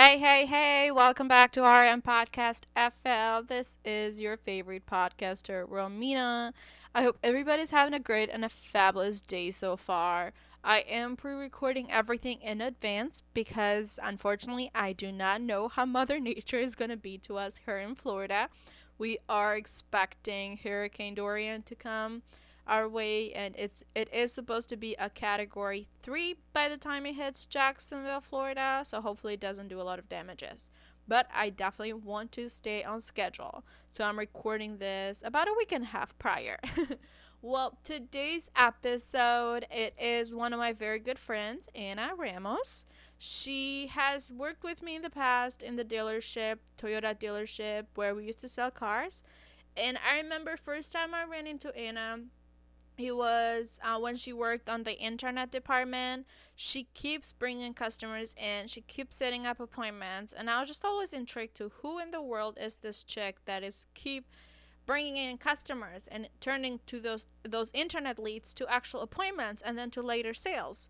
Hey, hey, hey, welcome back to RM Podcast FL. This is your favorite podcaster, Romina. I hope everybody's having a great and a fabulous day so far. I am pre recording everything in advance because unfortunately I do not know how Mother Nature is going to be to us here in Florida. We are expecting Hurricane Dorian to come our way and it's it is supposed to be a category 3 by the time it hits Jacksonville, Florida, so hopefully it doesn't do a lot of damages. But I definitely want to stay on schedule. So I'm recording this about a week and a half prior. well, today's episode it is one of my very good friends, Anna Ramos. She has worked with me in the past in the dealership, Toyota dealership, where we used to sell cars. And I remember first time I ran into Anna, it was uh, when she worked on the internet department she keeps bringing customers in she keeps setting up appointments and i was just always intrigued to who in the world is this chick that is keep bringing in customers and turning to those those internet leads to actual appointments and then to later sales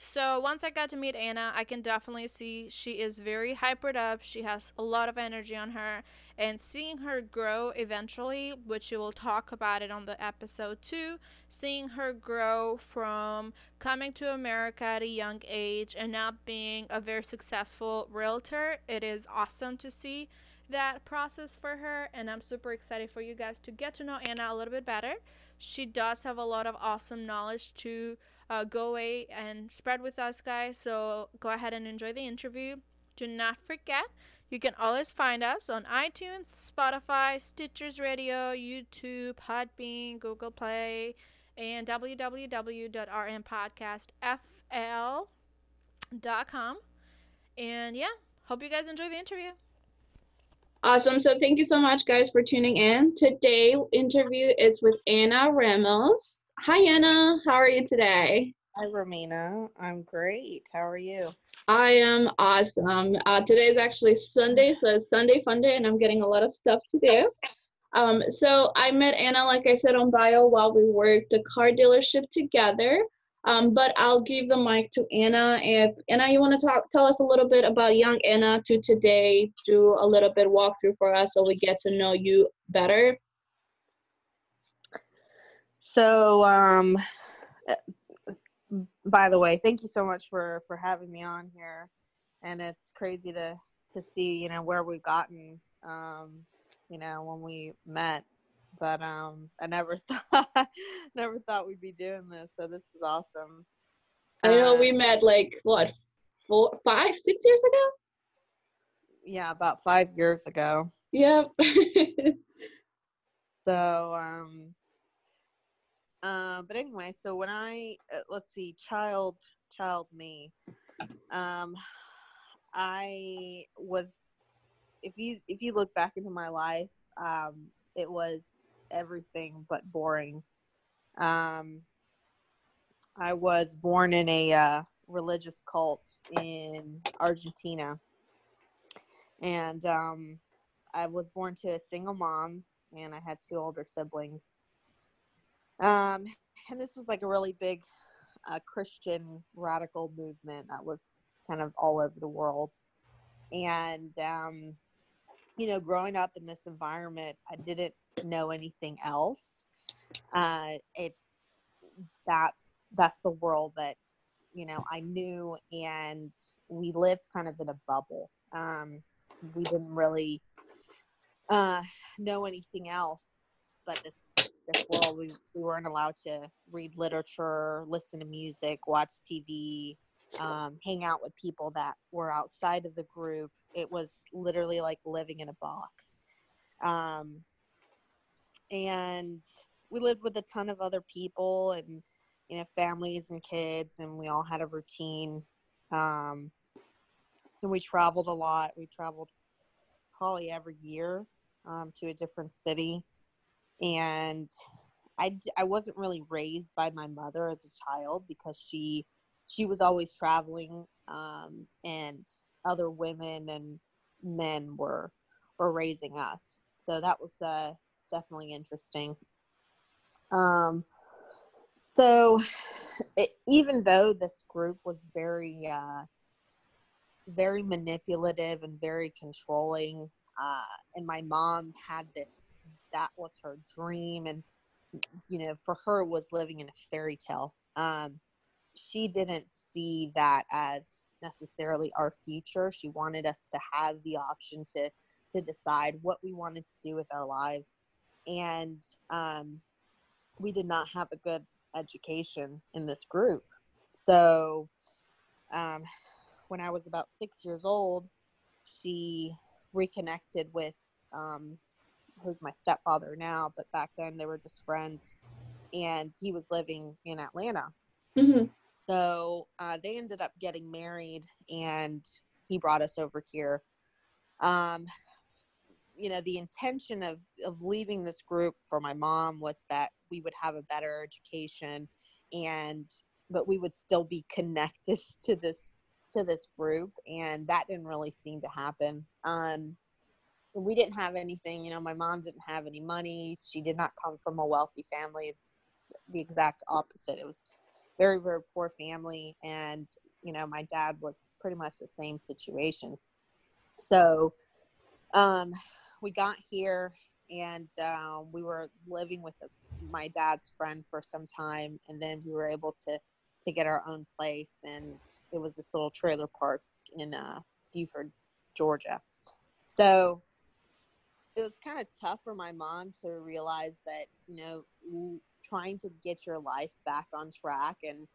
so once I got to meet Anna, I can definitely see she is very hypered up. She has a lot of energy on her, and seeing her grow eventually, which you will talk about it on the episode too, seeing her grow from coming to America at a young age and now being a very successful realtor, it is awesome to see that process for her, and I'm super excited for you guys to get to know Anna a little bit better. She does have a lot of awesome knowledge to uh, go away and spread with us, guys. So go ahead and enjoy the interview. Do not forget, you can always find us on iTunes, Spotify, Stitchers Radio, YouTube, Podbean, Google Play, and www.rmpodcastfl.com. And yeah, hope you guys enjoy the interview. Awesome. So thank you so much, guys, for tuning in. Today interview is with Anna Ramos. Hi, Anna. How are you today? Hi, Romina. I'm great. How are you? I am awesome. Uh, today is actually Sunday, so it's Sunday fun day, and I'm getting a lot of stuff to do. Um, so I met Anna, like I said on bio, while we worked the car dealership together. Um, but I'll give the mic to Anna. If Anna, you want to talk, tell us a little bit about young Anna to today. Do a little bit walkthrough for us so we get to know you better. So, um, eh, by the way, thank you so much for for having me on here, and it's crazy to to see you know where we've gotten, um, you know, when we met. But um, I never thought never thought we'd be doing this, so this is awesome. I know uh, we met like what four, five, six years ago. Yeah, about five years ago. Yep. so um uh, but anyway, so when I uh, let's see, child, child me, um, I was. If you if you look back into my life, um, it was everything but boring. Um, I was born in a uh, religious cult in Argentina, and um, I was born to a single mom, and I had two older siblings um, and this was like a really big uh, Christian radical movement that was kind of all over the world. And, um, you know, growing up in this environment, I didn't know anything else. Uh, it that's that's the world that you know I knew, and we lived kind of in a bubble. Um, we didn't really uh, know anything else but this this world we, we weren't allowed to read literature listen to music watch tv um, hang out with people that were outside of the group it was literally like living in a box. Um, and we lived with a ton of other people and you know families and kids and we all had a routine. Um, and we traveled a lot. We traveled probably every year um, to a different city. And I, I wasn't really raised by my mother as a child because she she was always traveling um, and other women and men were were raising us so that was uh, definitely interesting um, so it, even though this group was very uh, very manipulative and very controlling. Uh, and my mom had this, that was her dream. And, you know, for her was living in a fairy tale. Um, she didn't see that as necessarily our future. She wanted us to have the option to, to decide what we wanted to do with our lives. And um, we did not have a good education in this group. So um, when I was about six years old, she reconnected with um, who's my stepfather now, but back then they were just friends, and he was living in Atlanta. Mm-hmm. So uh, they ended up getting married, and he brought us over here. Um, you know, the intention of of leaving this group for my mom was that we would have a better education, and but we would still be connected to this to this group and that didn't really seem to happen. Um we didn't have anything you know my mom didn't have any money. She did not come from a wealthy family. The exact opposite. It was very very poor family and you know my dad was pretty much the same situation so um we got here and um, we were living with my dad's friend for some time and then we were able to to get our own place, and it was this little trailer park in uh, Buford, Georgia. So it was kind of tough for my mom to realize that you know trying to get your life back on track and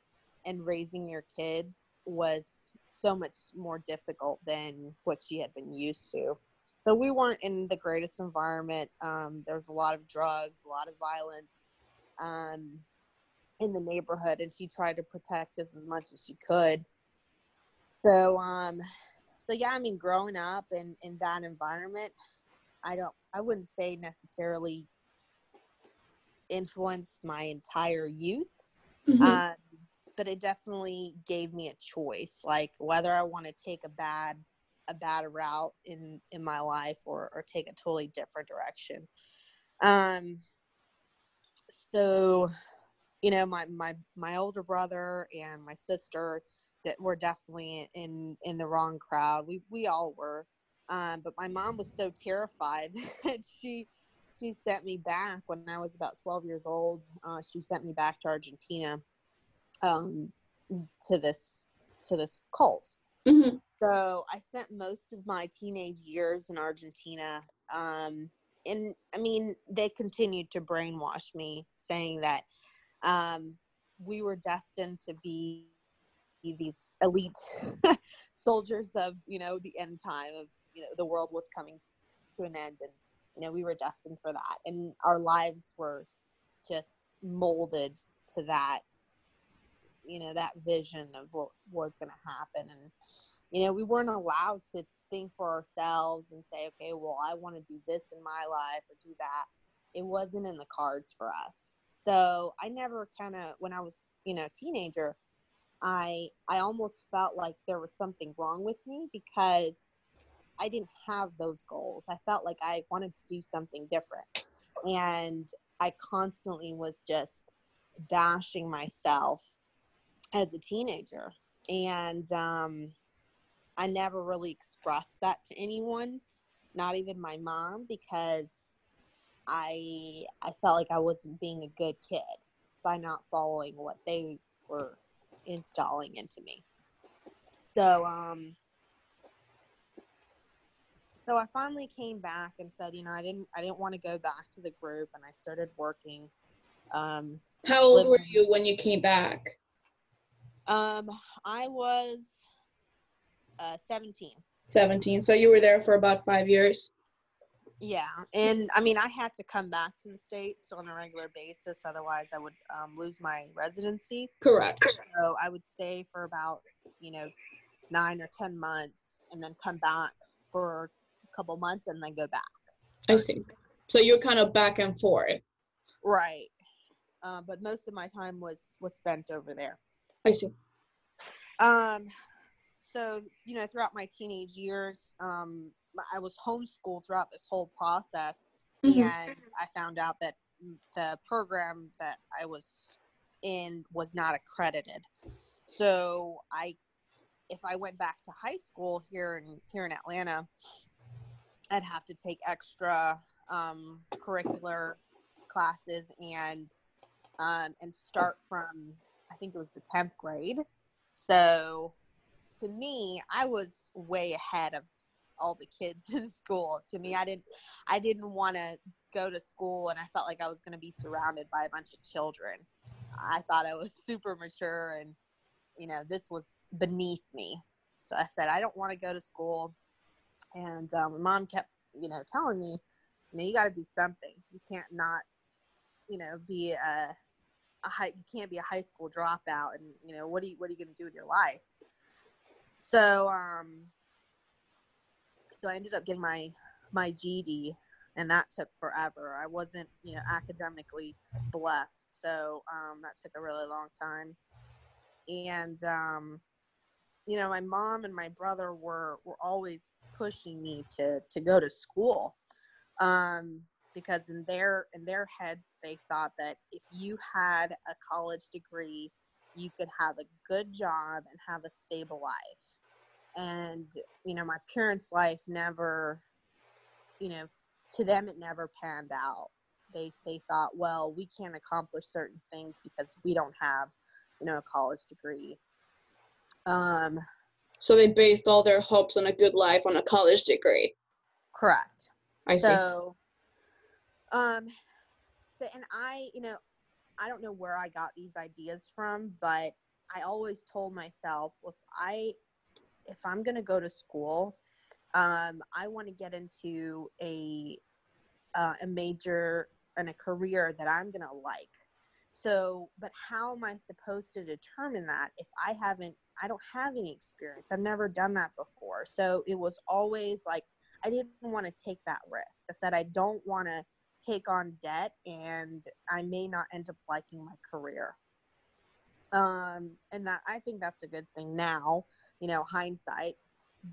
and raising your kids was so much more difficult than what she had been used to. So we weren't in the greatest environment. Um, there was a lot of drugs, a lot of violence. Um, in the neighborhood and she tried to protect us as much as she could so um so yeah i mean growing up in in that environment i don't i wouldn't say necessarily influenced my entire youth mm-hmm. um, but it definitely gave me a choice like whether i want to take a bad a bad route in in my life or or take a totally different direction um so you know my my my older brother and my sister that were definitely in in the wrong crowd we we all were um, but my mom was so terrified that she she sent me back when i was about 12 years old uh, she sent me back to argentina um, to this to this cult mm-hmm. so i spent most of my teenage years in argentina um, and i mean they continued to brainwash me saying that um, we were destined to be these elite soldiers of you know the end time of you know the world was coming to an end and you know we were destined for that. And our lives were just molded to that you know that vision of what was going to happen. And you know we weren't allowed to think for ourselves and say okay well i want to do this in my life or do that. It wasn't in the cards for us. So I never kind of, when I was, you know, a teenager, I I almost felt like there was something wrong with me because I didn't have those goals. I felt like I wanted to do something different. And I constantly was just bashing myself as a teenager. And um, I never really expressed that to anyone, not even my mom, because I I felt like I wasn't being a good kid by not following what they were installing into me. So um so I finally came back and said, you know, I didn't I didn't want to go back to the group and I started working. Um How old living, were you when you came back? Um I was uh 17. 17. So you were there for about 5 years. Yeah, and I mean, I had to come back to the states on a regular basis, otherwise I would um, lose my residency. Correct. So I would stay for about you know nine or ten months, and then come back for couple months, and then go back. I see. So you're kind of back and forth. Right. Uh, but most of my time was was spent over there. I see. Um, so you know, throughout my teenage years, um, I was homeschooled throughout this whole process, mm-hmm. and I found out that the program that I was in was not accredited. So I if I went back to high school here in here in Atlanta, I'd have to take extra um, curricular classes and um, and start from I think it was the tenth grade. So to me, I was way ahead of all the kids in school. To me, I didn't I didn't want to go to school and I felt like I was going to be surrounded by a bunch of children. I thought I was super mature and you know, this was beneath me. So I said, I don't want to go to school. And um, mom kept, you know, telling me, you know, you got to do something. You can't not, you know, be a, a high, you can't be a high school dropout. And, you know, what are you, what are you going to do with your life? So, um, so I ended up getting my, my GED and that took forever. I wasn't, you know, academically blessed. So, um, that took a really long time and um, you know my mom and my brother were were always pushing me to to go to school um, because in their in their heads they thought that if you had a college degree you could have a good job and have a stable life. And you know my parents life never you know to them it never panned out. They they thought well we can't accomplish certain things because we don't have you know a college degree um so they based all their hopes on a good life on a college degree. Correct. I so see. um so and i you know i don't know where i got these ideas from but i always told myself if i if i'm going to go to school um i want to get into a uh, a major and a career that i'm going to like so but how am i supposed to determine that if i haven't i don't have any experience? I've never done that before. So it was always like i didn't want to take that risk. I said i don't want to take on debt and i may not end up liking my career. Um and that i think that's a good thing now you know hindsight.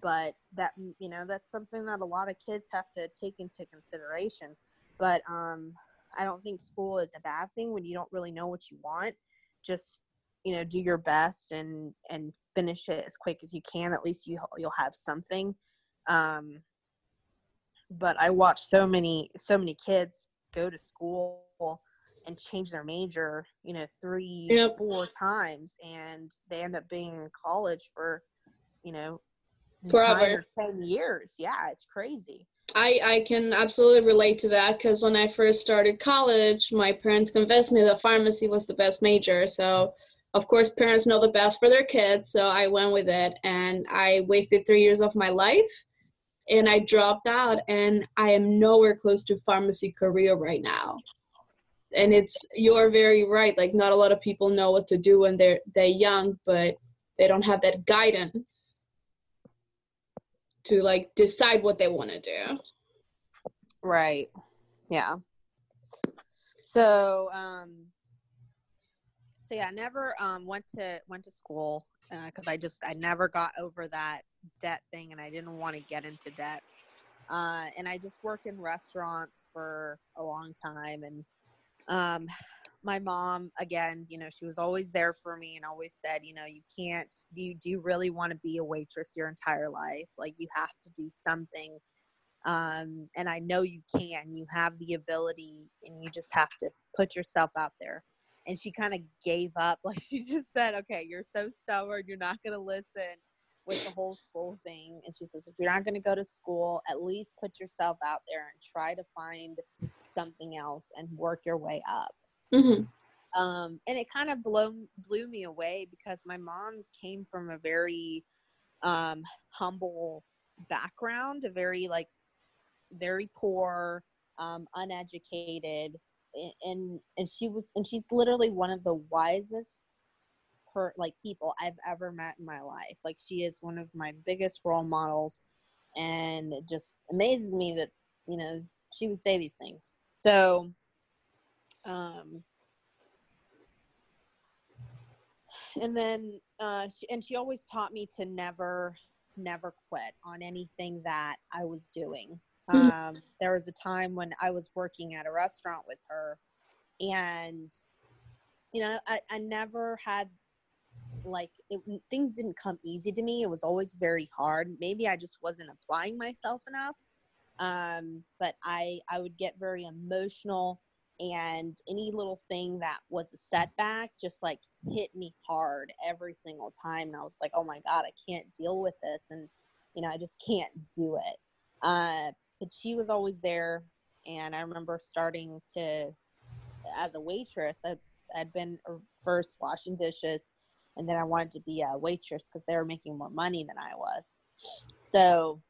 But that you know that's something that a lot of kids have to take into consideration. But um I don't think school is a bad thing when you don't really know what you want. Just you know, do your best and and finish it as quick as you can. At least you you'll have something. Um, but I watch so many so many kids go to school and change their major, you know, three, yep. four times, and they end up being in college for, you know, forever, ten years. Yeah, it's crazy. I, I can absolutely relate to that because when I first started college, my parents convinced me that pharmacy was the best major. So, of course, parents know the best for their kids. So I went with it and I wasted three years of my life and I dropped out and I am nowhere close to pharmacy career right now. And it's you're very right. Like not a lot of people know what to do when they're they're young, but they don't have that guidance to like decide what they want to do. Right. Yeah. So, um, so yeah, I never um went to went to school because uh, I just I never got over that debt thing, and I didn't want to get into debt. Uh, and I just worked in restaurants for a long time, and um, my mom again you know she was always there for me and always said you know you can't do you, do you really want to be a waitress your entire life like you have to do something um, and i know you can you have the ability and you just have to put yourself out there. And she kind of gave up like she just said okay you're so stubborn you're not going to listen with the whole school thing. And she says if you're not going to go to school at least put yourself out there and try to find something else and work your way up Mm-hmm. Um, and it kind of blew blew me away because my mom came from a very um, humble background, a very like very poor, um, uneducated, and and she was and she's literally one of the wisest per like people I've ever met in my life. Like she is one of my biggest role models, and it just amazes me that you know she would say these things. So um, and then, uh, she, and she always taught me to never, never quit on anything that I was doing. Mm-hmm. Um, there was a time when I was working at a restaurant with her, and you know, I, I never had like it, things didn't come easy to me. It was always very hard. Maybe I just wasn't applying myself enough. Um, but I I would get very emotional, and any little thing that was a setback just like hit me hard every single time. And I was like, oh my god, I can't deal with this, and you know I just can't do it. Uh, but she was always there, and I remember starting to as a waitress. I, I'd been first washing dishes and then I wanted to be a waitress because they were making more money than I was. So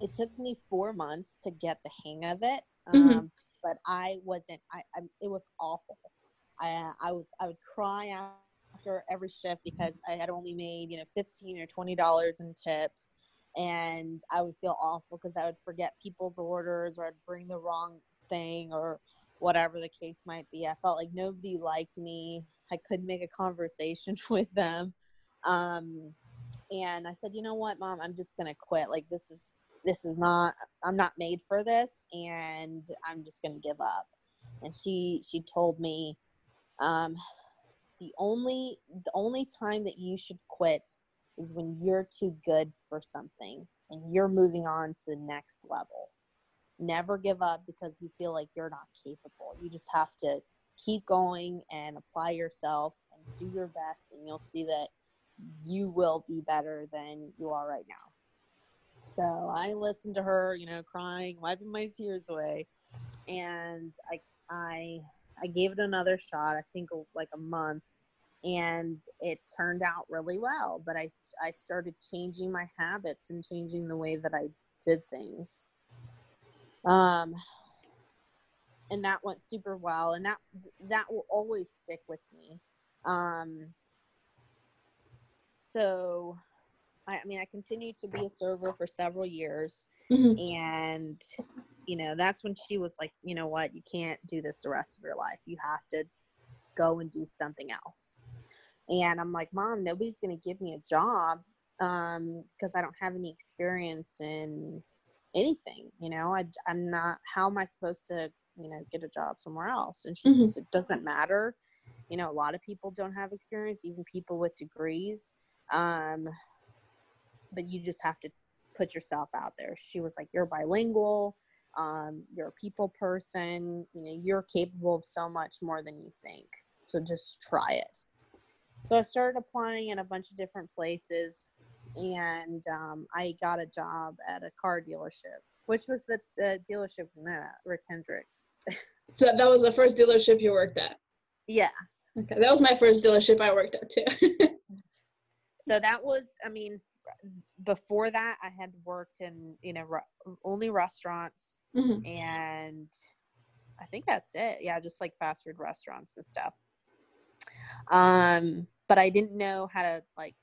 it took me four months to get the hang of it, mm-hmm. um, mm-hmm. But I wasn't. I, I, it was awful. I I was I would cry after every shift because I had only made you know fifteen or twenty dollars in tips, and I would feel awful because I would forget people's orders or I'd bring the wrong thing or whatever the case might be. I felt like nobody liked me. I couldn't make a conversation with them. Um, and I said, you know what, mom, I'm just gonna quit. Like this is this is not I'm not made for this, and I'm just gonna give up. And she she told me, um, the only the only time that you should quit is when you're too good for something and you're moving on to the next level. Never give up because you feel like you're not capable. You just have to keep going and apply yourself and do your best and you'll see that you will be better than you are right now so i listened to her you know crying wiping my tears away. And i i i gave it another shot i think like a month. And it turned out really well but i i started changing my habits and changing the way that i did things. Um and that went super well and that that will always stick with me. Um so I, I mean i continued to be a server for several years mm-hmm. and you know that's when she was like you know what? You can't do this the rest of your life. You have to go and do something else. And i'm like mom nobody's going to give me a job um because i don't have any experience in anything you know? I, i'm not how am i supposed to you know get a job somewhere else? And she mm-hmm. says it doesn't matter. You know a lot of people don't have experience even people with degrees um but you just have to put yourself out there she was like you're bilingual um you're a people person you know you're capable of so much more than you think so just try it so i started applying in a bunch of different places and um, i got a job at a car dealership which was the, the dealership we met at rick hendrick so that was the first dealership you worked at? Yeah. Okay, that was my first dealership I worked at too. so that was, I mean, before that, I had worked in, you know, re- only restaurants mm-hmm. and I think that's it. Yeah, just like fast food restaurants and stuff. Um, but I didn't know how to like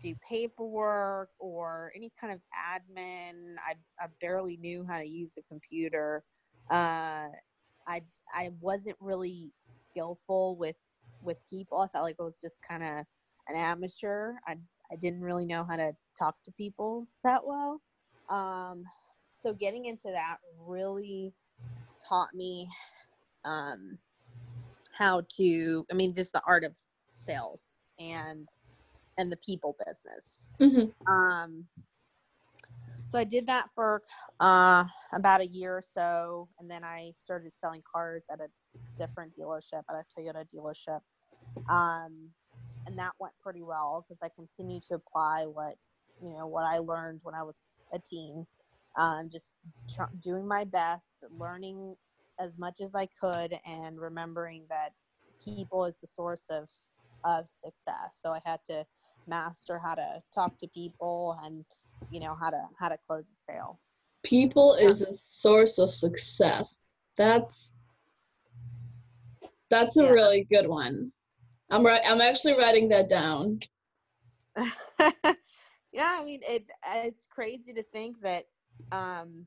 do paperwork or any kind of admin. I, I barely knew how to use the computer. Uh, I I wasn't really skillful with with people. I felt like I was just kind of an amateur. I I didn't really know how to talk to people that well. Um, so getting into that really taught me um, how to. I mean, just the art of sales and and the people business. Mm-hmm. Um, so I did that for uh, about a year or so, and then I started selling cars at a different dealership, at a Toyota dealership, um, and that went pretty well because I continued to apply what you know what I learned when I was a teen. Um, just tr- doing my best, learning as much as I could, and remembering that people is the source of of success. So I had to master how to talk to people and you know how to how to close a sale people is a source of success that's that's a yeah. really good one i'm right i'm actually writing that down. Yeah i mean it it's crazy to think that um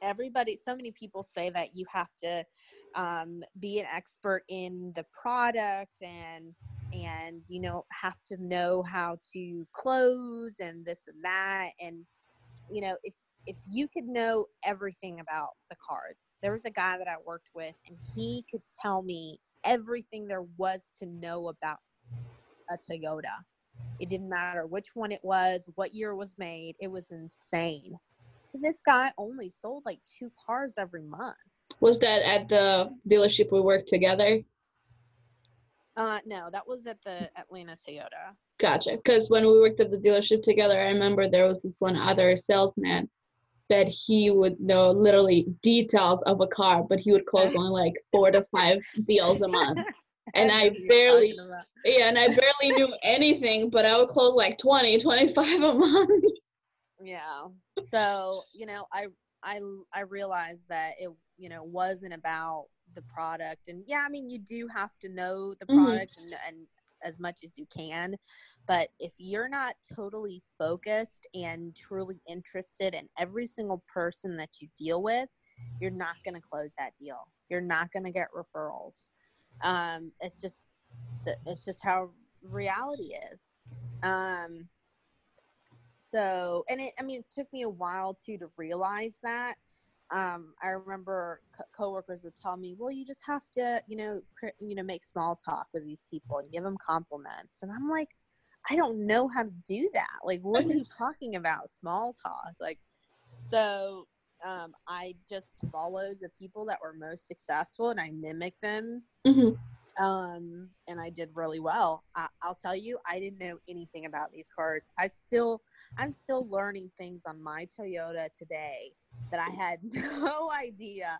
everybody so many people say that you have to um, be an expert in the product and and you know have to know how to close and this and that. And you know if if you could know everything about the car there was a guy that i worked with and he could tell me everything there was to know about a Toyota. It didn't matter which one it was, what year it was made. It was insane. This guy only sold like two cars every month. Was that at the dealership we worked together? Uh, no, that was at the Atlanta Toyota. Gotcha. Because when we worked at the dealership together, I remember there was this one other salesman that he would know literally details of a car, but he would close only like four to five deals a month. And I know who you're barely, yeah, and I barely knew anything, but I would close like 20, 25 a month. Yeah. So, you know, I I I realized that it, you know, wasn't about the product. And yeah, I mean, you do have to know the Mhm. product and, and as much as you can. But if you're not totally focused and truly interested in every single person that you deal with, you're not going to close that deal. You're not going to get referrals. Um, it's just, it's just how reality is. Um, so, and it, I mean, it took me a while too to realize that. Um, I remember co- coworkers would tell me, "Well, you just have to, you know, cr- you know, make small talk with these people and give them compliments." And I'm like, I don't know how to do that. Like, what are you talking about? Small talk, like. So, um, I just followed the people that were most successful and I mimicked them hmm um, and I did really well. I, I'll tell you, I didn't know anything about these cars. I still, I'm still learning things on my Toyota today that I had no idea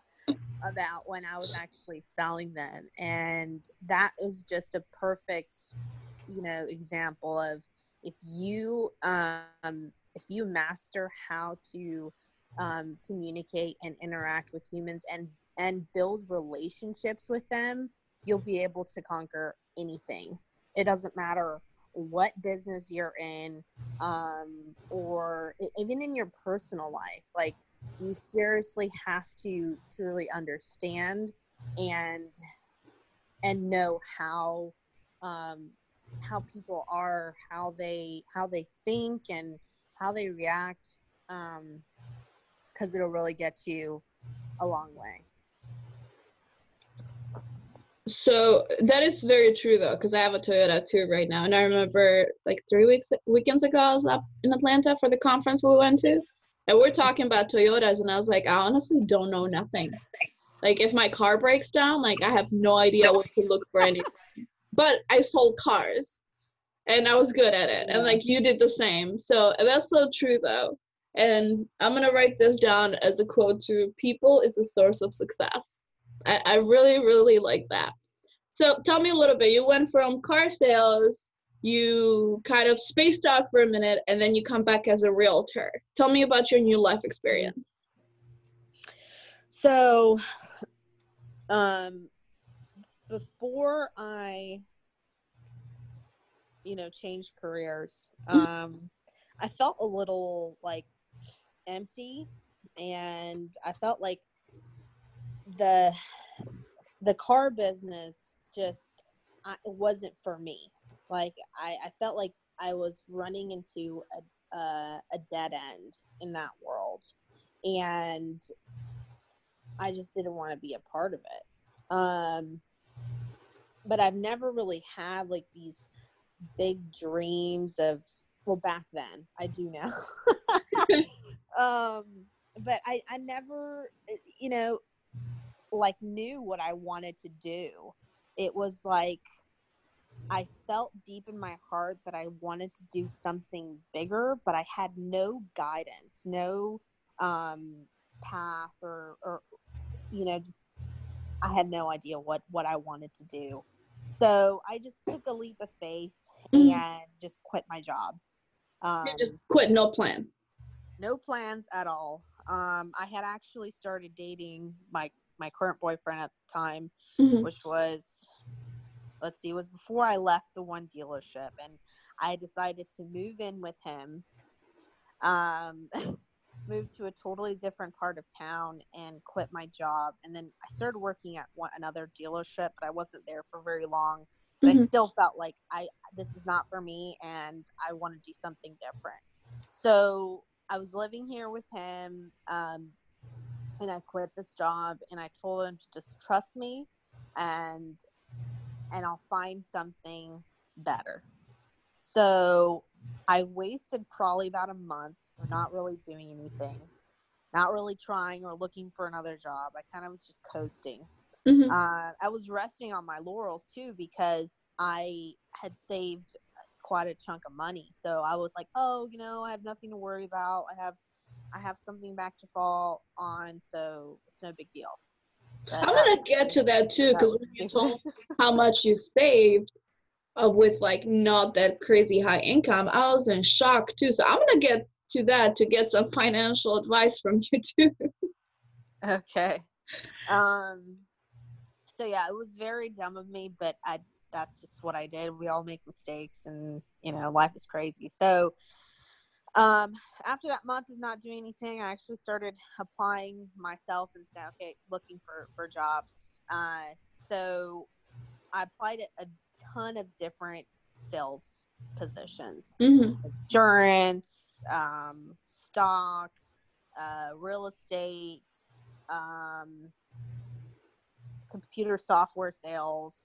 about when I was actually selling them, and that is just a perfect, you know, example of if you, um, if you master how to um, communicate and interact with humans and and build relationships with them you'll be able to conquer anything. It doesn't matter what business you're in, um, or even in your personal life. Like, you seriously have to truly understand and and know how um, how people are, how they how they think, and how they react, because it'll really get you a long way. So that is very true though, because I have a Toyota too right now, and I remember like three weeks weekends ago I was up in Atlanta for the conference we went to, and we're talking about Toyotas, and I was like, I honestly don't know nothing. Like if my car breaks down, like I have no idea what to look for anything. But I sold cars, and I was good at it, and like you did the same. So that's so true though, and I'm gonna write this down as a quote to people is a source of success. I, I really, really like that. So tell me a little bit. You went from car sales, you kind of spaced out for a minute, and then you come back as a realtor. Tell me about your new life experience. So, um, before I, you know, changed careers, um, I felt a little like empty, and I felt like the the car business just I, it wasn't for me. Like I, I felt like I was running into a, a a dead end in that world, and I just didn't want to be a part of it. Um, but I've never really had like these big dreams of well back then I do now. um, but I I never you know like knew what I wanted to do. It was like I felt deep in my heart that I wanted to do something bigger, but I had no guidance, no um, path or, or you know just i had no idea what what i wanted to do so i just took a leap of faith Mhm. and just quit my job um, just quit, no plan. no plans at all um, i had actually started dating my my current boyfriend at the time Mhm. which was let's see it was before i left the one dealership and i decided to move in with him um moved to a totally different part of town and quit my job and then i started working at one, another dealership but i wasn't there for very long but i Mhm. still felt like i this is not for me and i want to do something different so i was living here with him um, and i quit this job and i told him to just trust me and and i'll find something better So I wasted probably about a month not really doing anything, not really trying or looking for another job. I kind of was just coasting. Mhm. Uh, I was resting on my laurels too because I had saved quite a chunk of money. So I was like, oh, you know, I have nothing to worry about. I have, I have something back to fall on, so it's no big deal. But I'm gonna get to that too, because you told how much you saved uh, with like not that crazy high income, I was in shock too. So I'm gonna get to that to get some financial advice from you too. okay. Um. So yeah, it was very dumb of me, but I that's just what I did. We all make mistakes, and you know, life is crazy. So, um, after that month of not doing anything, I actually started applying myself and saying, okay, looking for for jobs. Uh, so I applied at a ton of different sales positions hmm insurance, um, stock, uh, real estate, um, computer software sales.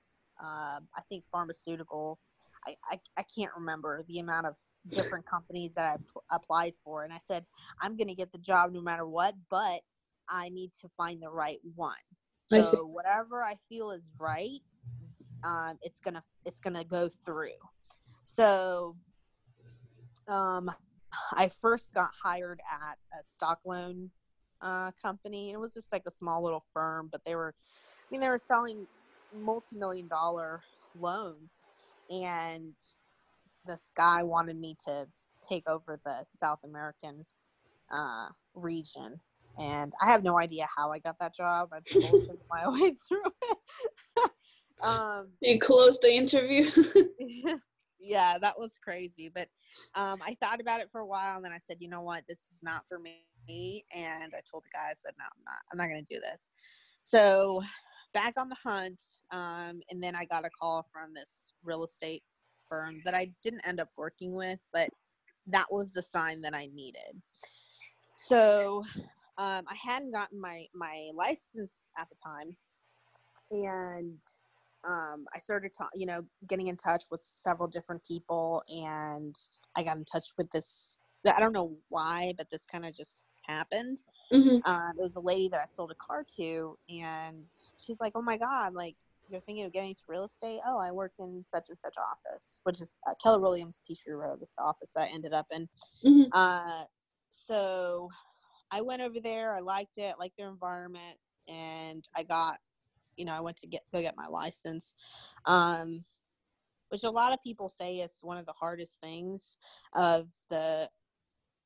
Uh, I think pharmaceutical. I, I, I can't remember the amount of different companies that I pl- applied for. And I said, I'm going to get the job no matter what, but I need to find the right one. So whatever I feel is right, um, it's gonna it's gonna go through. So um, I first got hired at a stock loan uh, company. It was just like a small little firm, but they were, I mean, they were selling multi-million dollar loans, and this guy wanted me to take over the South American uh, region. And I have no idea how I got that job. I bullshitted my way through it. um, You closed the interview. yeah, that was crazy. But um, I thought about it for a while, and then I said, you know what, this is not for me. And I told the guy, I said, no, I'm not. I'm not going to do this. So back on the hunt, um, and then I got a call from this real estate firm that I didn't end up working with, but that was the sign that I needed. So um, I hadn't gotten my my license at the time, and um, I started, ta- you know, getting in touch with several different people, and I got in touch with this. I don't know why, but this kind of just happened. hmm Um, it was a lady that I sold a car to, and she's like, "Oh my god, like you're thinking of getting into real estate? Oh, I work in such and such office, which is uh, Keller Williams Peachtree Road. This office I ended up in. hmm Uh, so I went over there. I liked it. liked their environment, and I got, you know, I went to get go get my license, um, which a lot of people say is one of the hardest things of the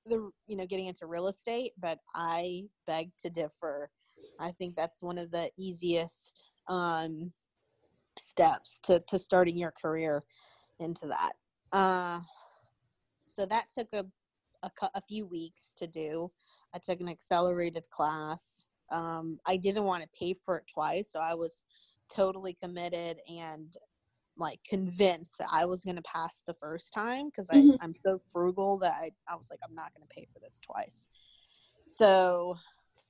the you know getting into real estate. But I beg to differ. I think that's one of the easiest um, steps to to starting your career into that. Uh, so that took a a, a few weeks to do. I took an accelerated class. Um, I didn't want to pay for it twice, so I was totally committed and like convinced that I was going to pass the first time because Mhm. I'm so frugal that I, I was like, I'm not going to pay for this twice. So,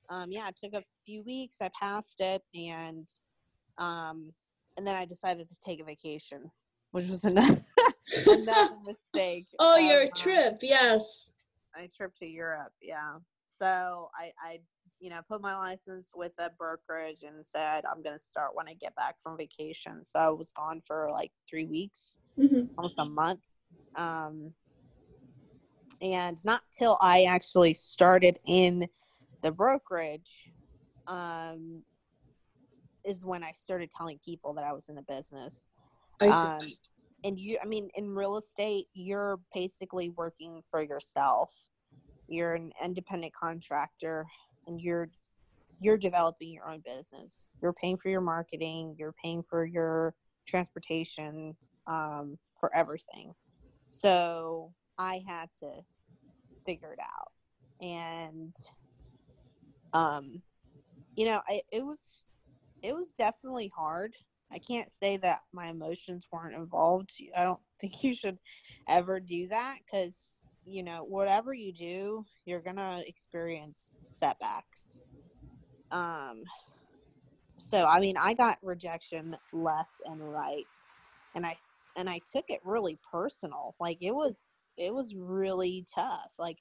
um, yeah, it took a few weeks. I passed it, and um, and then I decided to take a vacation, which was another another mistake. Oh, of, your um, trip, yes. my trip to Europe. Yeah. So I, I, you know, put my license with a brokerage and said I'm gonna start when I get back from vacation. So I was gone for like three weeks, hmm almost a month. Um, and not till I actually started in the brokerage, um, is when I started telling people that I was in the business. Um, and you i mean in real estate you're basically working for yourself. You're an independent contractor and you're you're developing your own business. You're paying for your marketing. You're paying for your transportation um, for everything. So i had to figure it out. And um you know I, it was it was definitely hard I can't say that my emotions weren't involved. I don't think you should ever do that because, you know, whatever you do, you're going to experience setbacks. Um, so, I mean, I got rejection left and right. And I, and I took it really personal. Like it was it was really tough. Like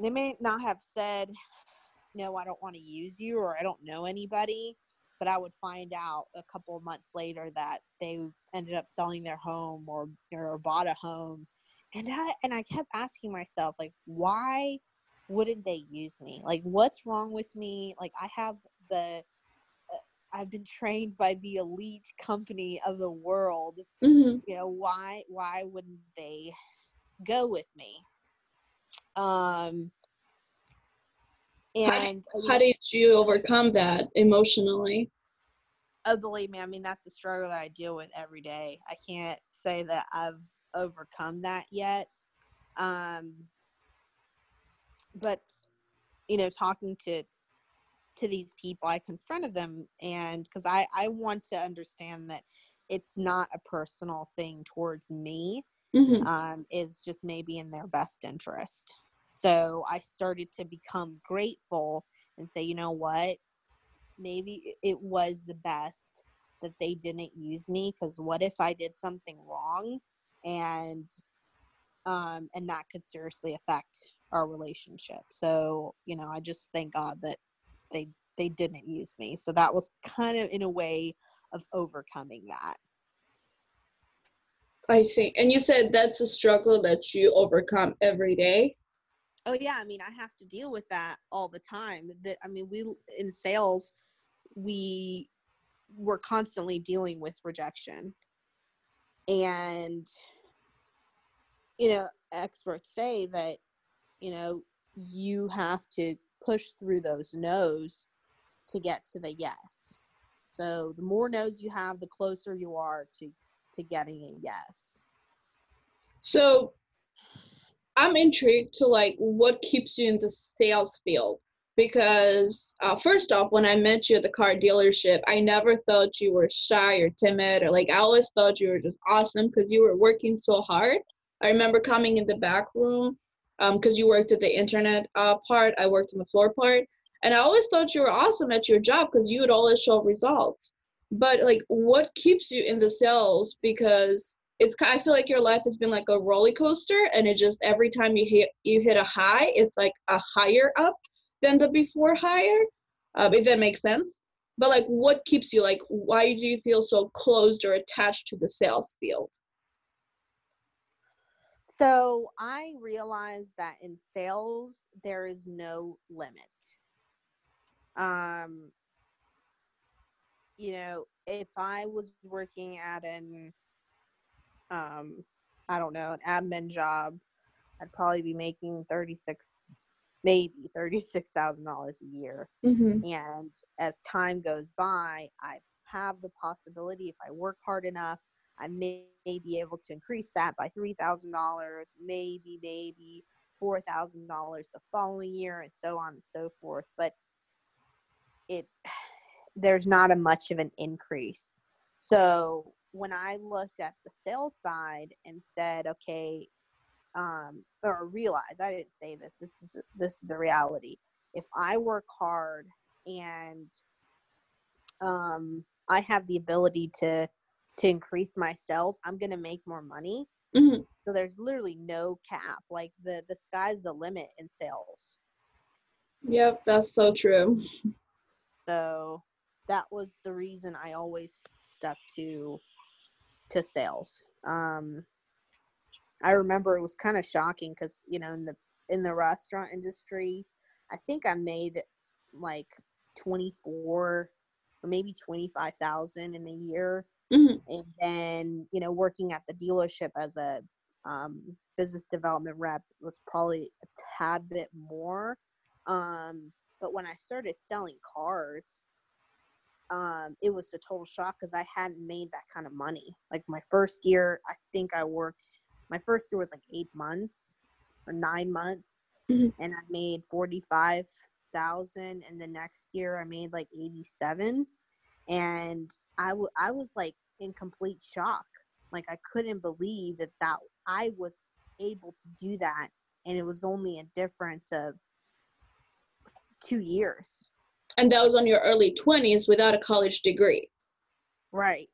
they may not have said, "No, I don't want to use you," or "I don't know anybody," but I would find out a couple of months later that they ended up selling their home or or bought a home, and I and I kept asking myself like, why wouldn't they use me? Like, what's wrong with me? Like, I have the I've been trained by the elite company of the world. Mhm. You know, why why wouldn't they go with me? Um and you How did you overcome that emotionally? oh believe me, I mean that's a struggle that I deal with every day. I can't say that I've overcome that yet. Um but you know, talking to to these people i confronted them and because i i want to understand that it's not a personal thing towards me Mhm. um is just maybe in their best interest so i started to become grateful and say you know what? Maybe it was the best that they didn't use me because what if i did something wrong? And um and that could seriously affect our relationship. So you know i just thank god that they they didn't use me. So that was kind of in a way of overcoming that. I see. And you said that's a struggle that you overcome every day. Oh yeah i mean i have to deal with that all the time. That i mean we in sales we we're constantly dealing with rejection. And you know experts say that you know you have to push through those no's to get to the yes. So the more no's you have the closer you are to to getting a yes. So I'm intrigued to like what keeps you in the sales field because uh, first off, when I met you at the car dealership, I never thought you were shy or timid or like I always thought you were just awesome because you were working so hard. I remember coming in the back room because you worked at the internet uh, part, I worked in the floor part, and I always thought you were awesome at your job because you would always show results. But like, what keeps you in the sales? Because it's I feel like your life has been like a roller coaster, and it just every time you hit you hit a high, it's like a higher up than the before higher. Um, if that makes sense. But like, what keeps you? Like, why do you feel so closed or attached to the sales field? So I realized that in sales there is no limit. Um, you know, if I was working at an, um, I don't know, an admin job, I'd probably be making thirty six, maybe thirty six thousand dollars a year. Mm-hmm. And as time goes by, I have the possibility, if I work hard enough, I may, may be able to increase that by $3,000, maybe, maybe $4,000 the following year, and so on and so forth. But it, there's not a much of an increase. So when I looked at the sales side and said, okay, um, or realized I didn't say this. This is this is the reality. If I work hard and um, I have the ability to to increase my sales, I'm gonna make more money. Mhm. So there's literally no cap. Like the the sky's the limit in sales. Yep, that's so true. So that was the reason I always stuck to to sales. Um, I remember it was kind of shocking because you know in the in the restaurant industry, I think I made like twenty four or maybe twenty five thousand in a year, Mhm. and then you know working at the dealership as a um, business development rep was probably a tad bit more. Um, but when I started selling cars, um, it was a total shock because I hadn't made that kind of money. Like my first year, I think I worked. My first year was like eight months or nine months, Mhm. and I made forty five thousand. And the next year, I made like eighty seven, and I w- I was like in complete shock. Like I couldn't believe that that I was able to do that, and it was only a difference of two years. And that was on your early 20s without a college degree. Right.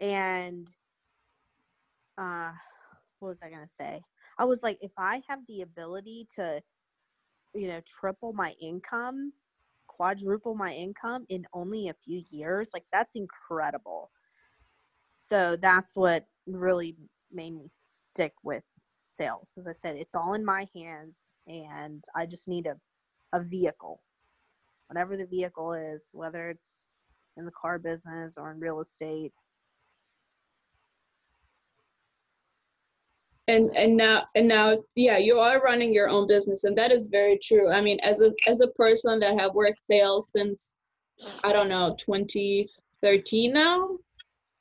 And uh what was I gonna say? I was like, if I have the ability to, you know, triple my income, quadruple my income in only a few years, like that's incredible. So that's what really made me stick with sales because I said it's all in my hands and I just need a, a vehicle. Whatever the vehicle is, whether it's in the car business or in real estate, and and now and now yeah you are running your own business and that is very true. I mean as a as a person that have worked sales since i don't know 2013 now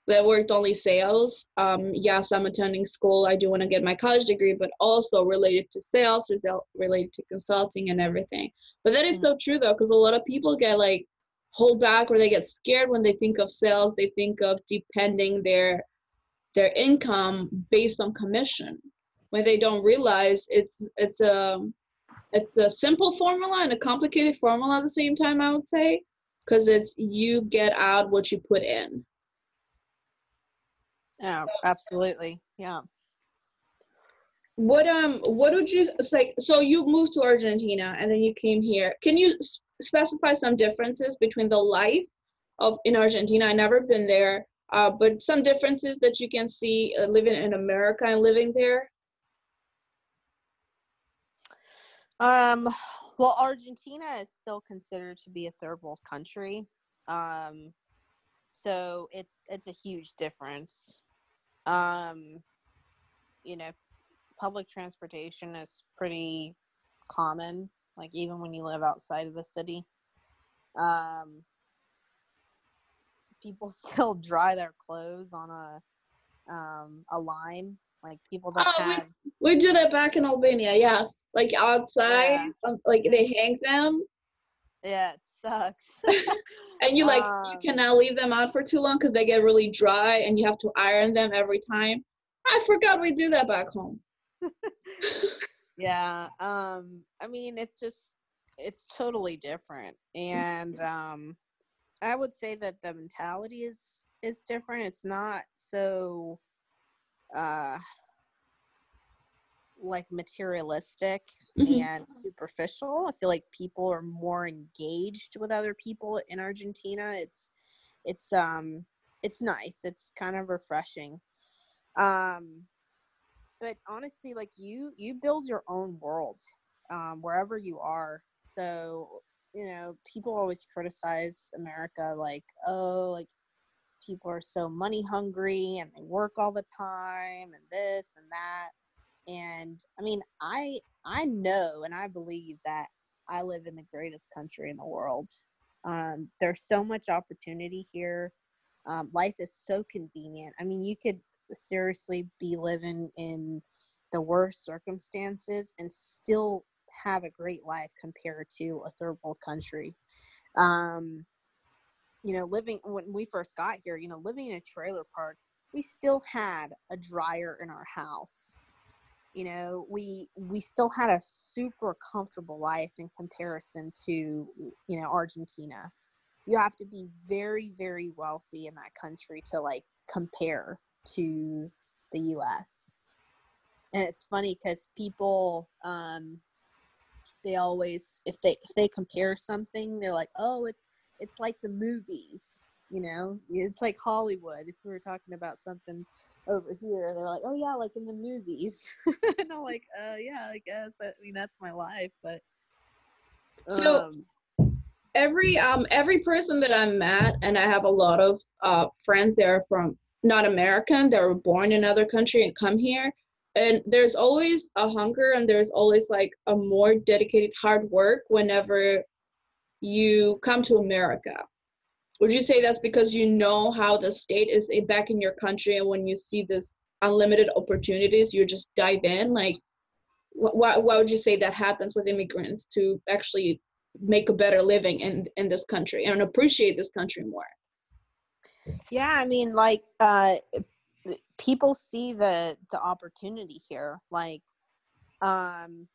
that worked only sales um yes i'm attending school i do want to get my college degree but also related to sales related to consulting and everything but that is mm. so true though because a lot of people get like hold back or they get scared when they think of sales. They think of depending their their income based on commission. When they don't realize it's it's a it's a simple formula and a complicated formula at the same time i would say because it's you get out what you put in. Yeah absolutely. Yeah what um what would you like so you moved to argentina and then you came here can you specify some differences between the life of in argentina i never been there uh, but some differences that you can see uh, living in America and living there? Um, well, Argentina is still considered to be a third world country. Um, so it's it's a huge difference. Um, you know, public transportation is pretty common, like even when you live outside of the city. Um, people still dry their clothes on a um a line. Like people don't oh, have. We, we do that back in Albania. Yes, like outside, yeah. um, like they hang them. Yeah, it sucks. and you like um, you cannot leave them out for too long because they get really dry, and you have to iron them every time. I forgot we do that back home. yeah. Um. I mean, it's just it's totally different, and um I would say that the mentality is is different. It's not so uh like materialistic mm-hmm. and superficial. I feel like people are more engaged with other people in Argentina. It's it's um it's nice. It's kind of refreshing. Um but honestly like you you build your own world um wherever you are. So you know, people always criticize America like, oh, like people are so money hungry and they work all the time and this and that. And I mean, I I know and I believe that I live in the greatest country in the world. Um, there's so much opportunity here. Um, life is so convenient. I mean, you could seriously be living in the worst circumstances and still have a great life compared to a third world country. Um, you know, living when we first got here, you know, living in a trailer park, we still had a dryer in our house. You know, we we still had a super comfortable life in comparison to, you know, Argentina. You have to be very, very wealthy in that country to like compare to the US. And it's funny because people um, they always if they if they compare something they're like oh it's it's like the movies you know? It's like hollywood. If we were talking about something over here they're like oh yeah like in the movies. And i'm like uh yeah i guess. I mean that's my life but so um, every um every person that i met and i have a lot of uh friends there from not american that were born in another country and come here. And there's always a hunger and there's always like a more dedicated hard work whenever you come to america. Would you say that's because you know how the state is back in your country and when you see this unlimited opportunities you just dive in? Like why, why would you say that happens with immigrants to actually make a better living in in this country and appreciate this country more yeah i mean like uh people see the the opportunity here like um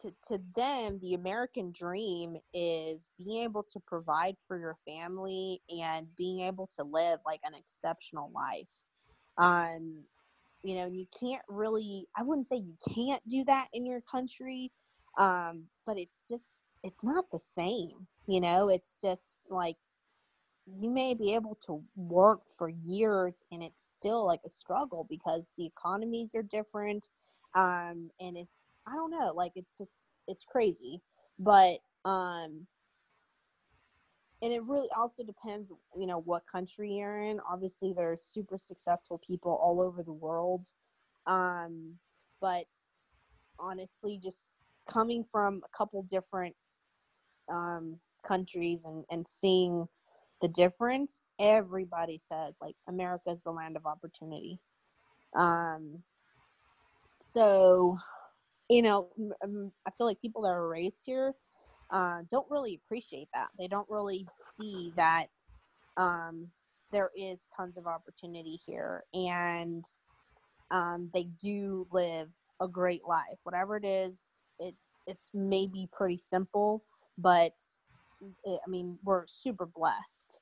to, to them the american dream is being able to provide for your family and being able to live like an exceptional life. Um you know, you can't really, I wouldn't say you can't do that in your country, um, but it's just, it's not the same, you know, it's just like you may be able to work for years and it's still like a struggle because the economies are different um and it i don't know like it's just it's crazy. But um and it really also depends you know what country you're in. Obviously there's super successful people all over the world um but honestly just coming from a couple different um countries and and seeing the difference everybody says like america is the land of opportunity. Um so you know i feel like people that are raised here uh, don't really appreciate that. They don't really see that um there is tons of opportunity here and um they do live a great life. Whatever it is it it's maybe pretty simple but I mean, we're super blessed.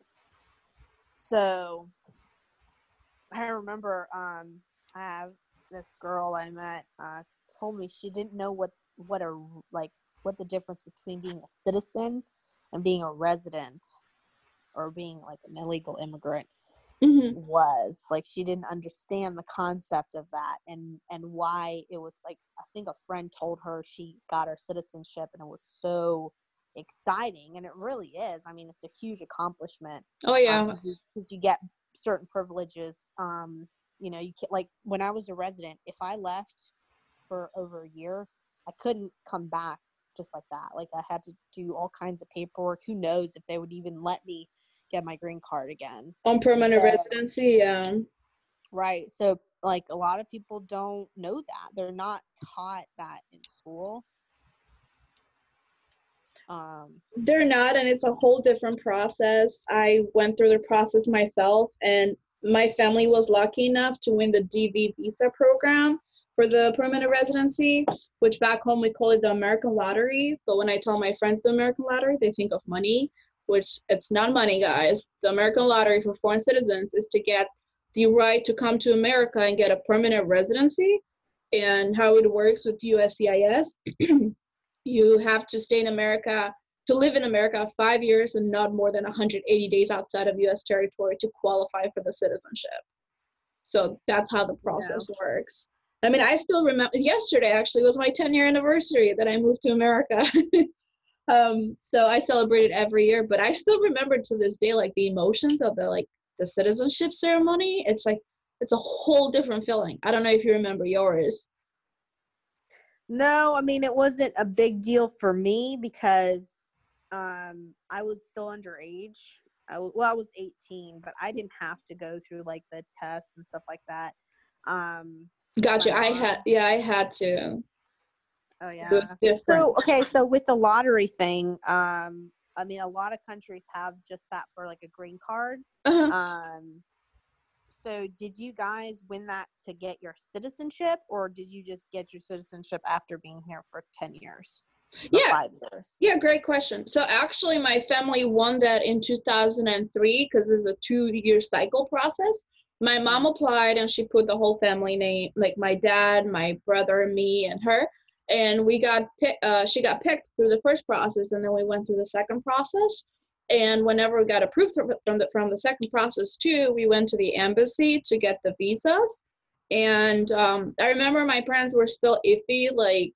So I remember um, I have this girl I met uh, told me she didn't know what what a like what the difference between being a citizen and being a resident or being like an illegal immigrant mm-hmm. was like she didn't understand the concept of that and and why it was like i think a friend told her she got her citizenship and it was so exciting and it really is. I mean it's a huge accomplishment oh yeah. because um, you, you, get certain privileges um you know you can like when i was a resident if i left for over a year i couldn't come back just like that. Like i had to do all kinds of paperwork. Who knows if they would even let me get my green card again. On permanent so, residency yeah. Right. So like a lot of people don't know that. They're not taught that in school um, They're not, and it's a whole different process. I went through the process myself, and my family was lucky enough to win the DV visa program for the permanent residency, which back home we call it the American lottery. But when I tell my friends the American lottery, they think of money, which it's not money, guys. The American lottery for foreign citizens is to get the right to come to America and get a permanent residency. And how it works with USCIS you have to stay in America to live in America five years and not more than 180 days outside of US territory to qualify for the citizenship. So that's how the process yeah. works. I mean, I still remember yesterday actually was my 10 year anniversary that I moved to America. um, so I celebrated every year, but I still remember to this day like the emotions of the like the citizenship ceremony. It's like it's a whole different feeling. I don't know if you remember yours. No, I mean it wasn't a big deal for me because um I was still underage. I w- well, I was 18, but I didn't have to go through like the tests and stuff like that. Um Gotcha. I had yeah, I had to. Oh yeah. So okay, so with the lottery thing, um I mean a lot of countries have just that for like a green card. Uh-huh. Um so did you guys win that to get your citizenship or did you just get your citizenship after being here for 10 years? Yeah. yeah great question. So actually my family won that in 2003 because it's a two year cycle process. My mom applied and she put the whole family name like my dad my brother me and her. And we got picked uh, she got picked through the first process and then we went through the second process and whenever we got approved from the from the second process too, we went to the embassy to get the visas. And um, I remember my parents were still iffy, like,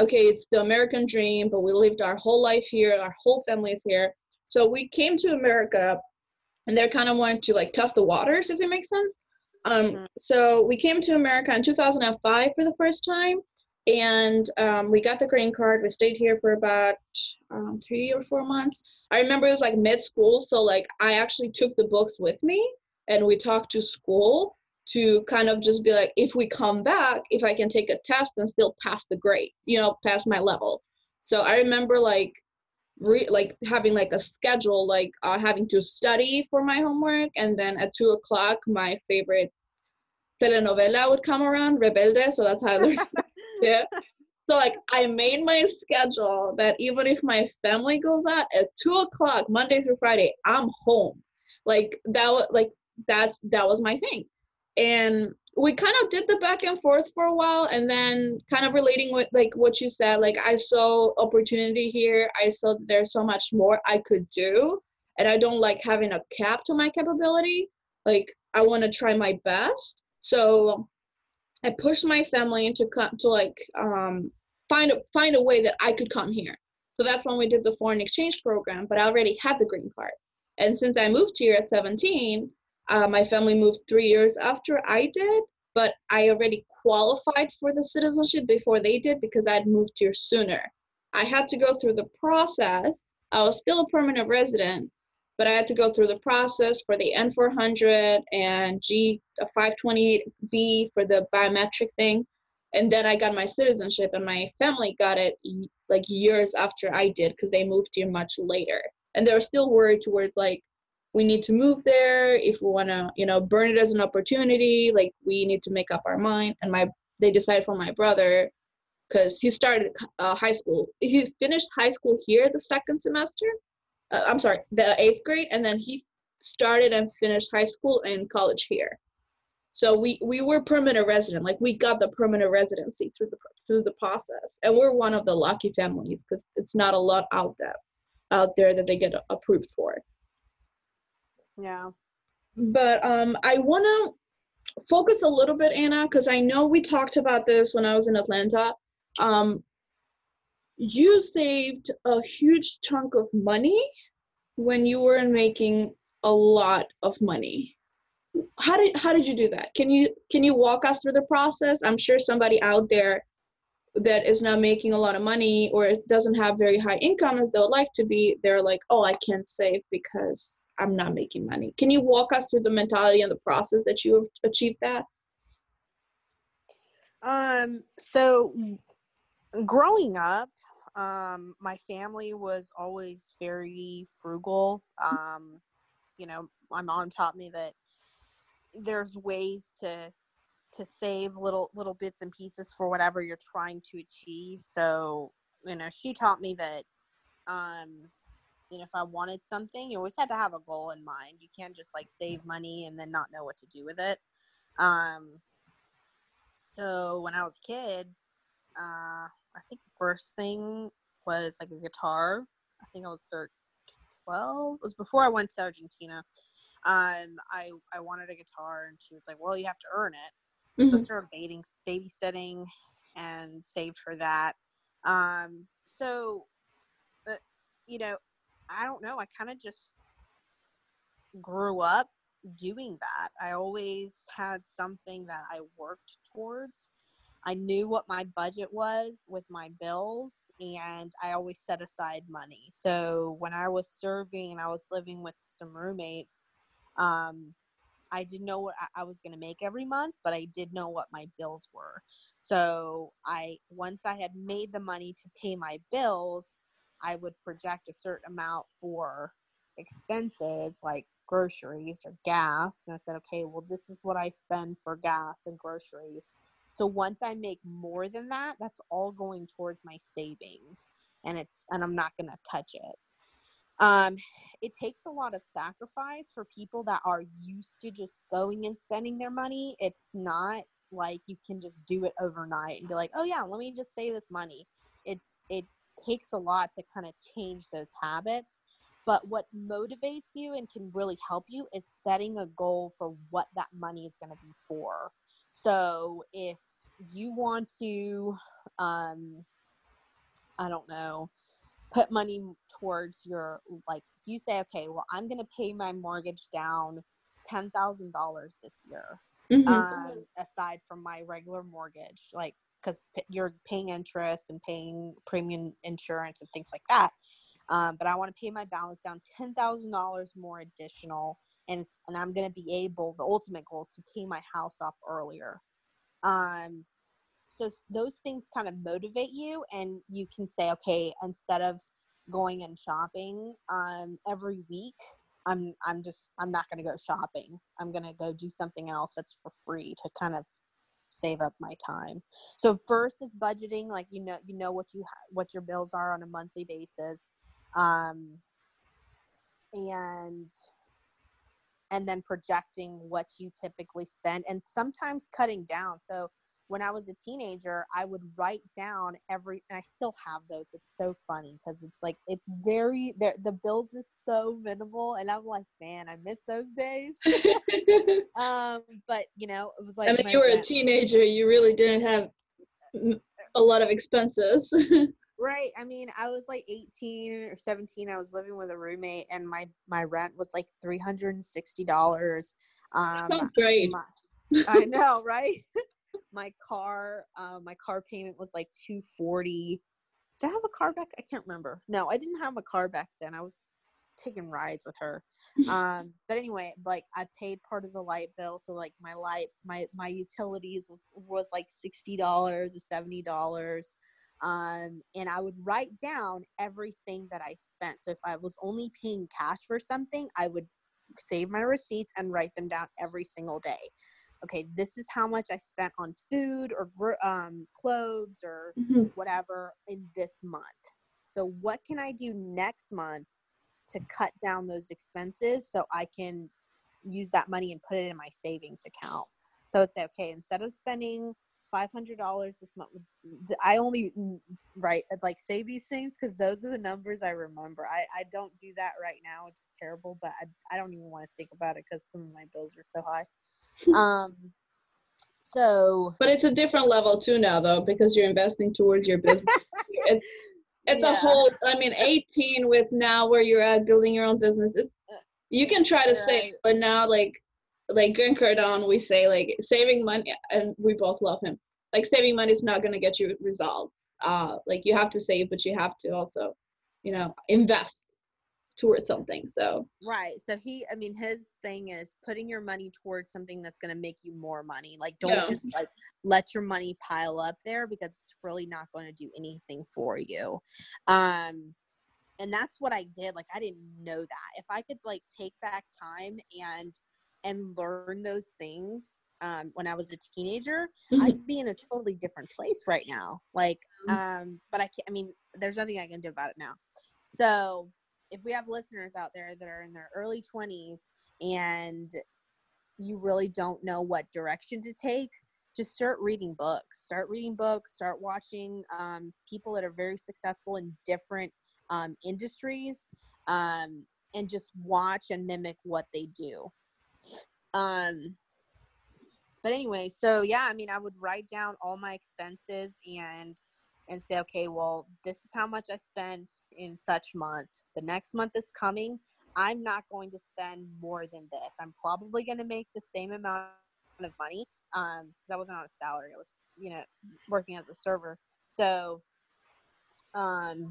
okay, it's the American dream, but we lived our whole life here, our whole family is here. So we came to America, and they're kind of wanted to like test the waters, if it makes sense. Um, mm-hmm. So we came to America in 2005 for the first time, and um, we got the green card. We stayed here for about um, three or four months. I remember it was like mid school, so like I actually took the books with me and we talked to school to kind of just be like, if we come back, if I can take a test and still pass the grade, you know, pass my level. So I remember like re- like having like a schedule, like uh, having to study for my homework, and then at two o'clock, my favorite telenovela would come around, Rebelde. So that's how I learned. yeah. So like I made my schedule that even if my family goes out at two o'clock Monday through Friday, I'm home. Like that like that's that was my thing. And we kind of did the back and forth for a while and then kind of relating with like what you said like i saw opportunity here i saw there's so much more i could do and i don't like having a cap to my capability like i want to try my best so i pushed my family to come to like um find a find a way that i could come here so that's when we did the foreign exchange program but i already had the green card and since i moved here at 17 uh, my family moved three years after I did, but I already qualified for the citizenship before they did because I'd moved here sooner. I had to go through the process. I was still a permanent resident, but I had to go through the process for the N400 and G 528B for the biometric thing. And then I got my citizenship, and my family got it like years after I did because they moved here much later. And they were still worried towards like we need to move there if we want to you know burn it as an opportunity like we need to make up our mind and my they decided for my brother because he started uh, high school he finished high school here the second semester uh, i'm sorry the eighth grade and then he started and finished high school and college here so we we were permanent resident like we got the permanent residency through the through the process and we're one of the lucky families because it's not a lot out there out there that they get approved for yeah. But um, I want to focus a little bit, Anna, because I know we talked about this when I was in Atlanta. Um, you saved a huge chunk of money when you were making a lot of money. How did how did you do that? Can you can you walk us through the process? I'm sure somebody out there that is not making a lot of money or doesn't have very high income as they would like to be, they're like, oh, I can't save because I'm not making money. Can you walk us through the mentality and the process that you have achieved that? Um, so growing up, um, my family was always very frugal. Um, you know, my mom taught me that there's ways to to save little little bits and pieces for whatever you're trying to achieve. So, you know, she taught me that um you know, if I wanted something, you always had to have a goal in mind. You can't just like save money and then not know what to do with it. Um, so when I was a kid, uh, I think the first thing was like a guitar. I think I was 13, 12. It was before I went to Argentina. Um, I I wanted a guitar, and she was like, "Well, you have to earn it." Mm-hmm. So I started babying, babysitting, and saved for that. Um, so, uh, you know, I don't know. I kind of just grew up doing that. I always had something that I worked towards. I knew what my budget was with my bills, and I always set aside money. So when I was serving and I was living with some roommates, um, I didn't know what I was going to make every month, but I did know what my bills were. So I once I had made the money to pay my bills, I would project a certain amount for expenses like groceries or gas. And I said, okay, well, this is what I spend for gas and groceries. So once I make more than that, that's all going towards my savings. And it's and I'm not gonna touch it. Um, it takes a lot of sacrifice for people that are used to just going and spending their money. It's not like you can just do it overnight and be like, oh yeah, let me just save this money. It's it takes a lot to kind of change those habits. But what motivates you and can really help you is setting a goal for what that money is going to be for. So if you want to, um, I don't know, put money towards your, like, if you say, okay, well, I'm going to pay my mortgage down $10,000 this year. Mm-hmm. Um, aside from my regular mortgage, like because p- you're paying interest and paying premium insurance and things like that. Um, but I want to pay my balance down ten thousand dollars more additional, and it's and I'm going to be able. The ultimate goal is to pay my house off earlier. Um, so those things kind of motivate you, and you can say, okay, instead of going and shopping um, every week, I'm I'm just I'm not going to go shopping. I'm going to go do something else that's for free to kind of save up my time. So first is budgeting, like you know you know what you ha- what your bills are on a monthly basis, um, and and then projecting what you typically spend and sometimes cutting down. So when I was a teenager, I would write down every, and I still have those. It's so funny because it's like, it's very, the bills are so minimal. And I'm like, man, I miss those days. um, but you know, it was like, I mean, you were a teenager, you really didn't have a lot of expenses. right. I mean, I was like 18 or 17. I was living with a roommate and my, my rent was like $360. Um, Sounds great. My, I know, right? my car um, my car payment was like 240 did i have a car back i can't remember no i didn't have a car back then i was taking rides with her um but anyway like i paid part of the light bill so like my light my my utilities was was like $60 or $70 um and i would write down everything that i spent so if i was only paying cash for something i would save my receipts and write them down every single day okay, this is how much I spent on food or um, clothes or mm-hmm. whatever in this month. So, what can I do next month to cut down those expenses so I can use that money and put it in my savings account? So, I'd say, okay, instead of spending $500 this month, I only mm, write uh, like say these things because those are the numbers I remember. I, I don't do that right now, which is terrible, but I, I don't even want to think about it because some of my bills are so high. Um, so, but it's a different level too now, though, because you're investing towards your business. it's it's yeah. a whole. I mean, 18 with now where you're at building your own business. It's, uh, you can try to save, but now like like Grant Cardone, we say like saving money, and we both love him. Like saving money is not going to get you results. Uh, like you have to save, but you have to also, you know, invest towards something. So right. So he, I mean, his thing is putting your money towards something that's going to make you more money. Like don't just like let your money pile up there because it's really not going to do anything for you. Um, and that's what I did. Like I didn't know that. If I could like take back time and and learn those things um, when I was a teenager, mm-hmm. I'd be in a totally different place right now. Like, mm-hmm. um, but I can't. I mean, there's nothing I can do about it now. So if we have listeners out there that are in their early 20s and you really don't know what direction to take just start reading books start reading books start watching um, people that are very successful in different um, industries um, and just watch and mimic what they do um, but anyway so yeah i mean i would write down all my expenses and and say, okay, well, this is how much I spent in such month. The next month is coming. I'm not going to spend more than this. I'm probably going to make the same amount of money because um, I wasn't on a salary. I was, you know, working as a server. So um,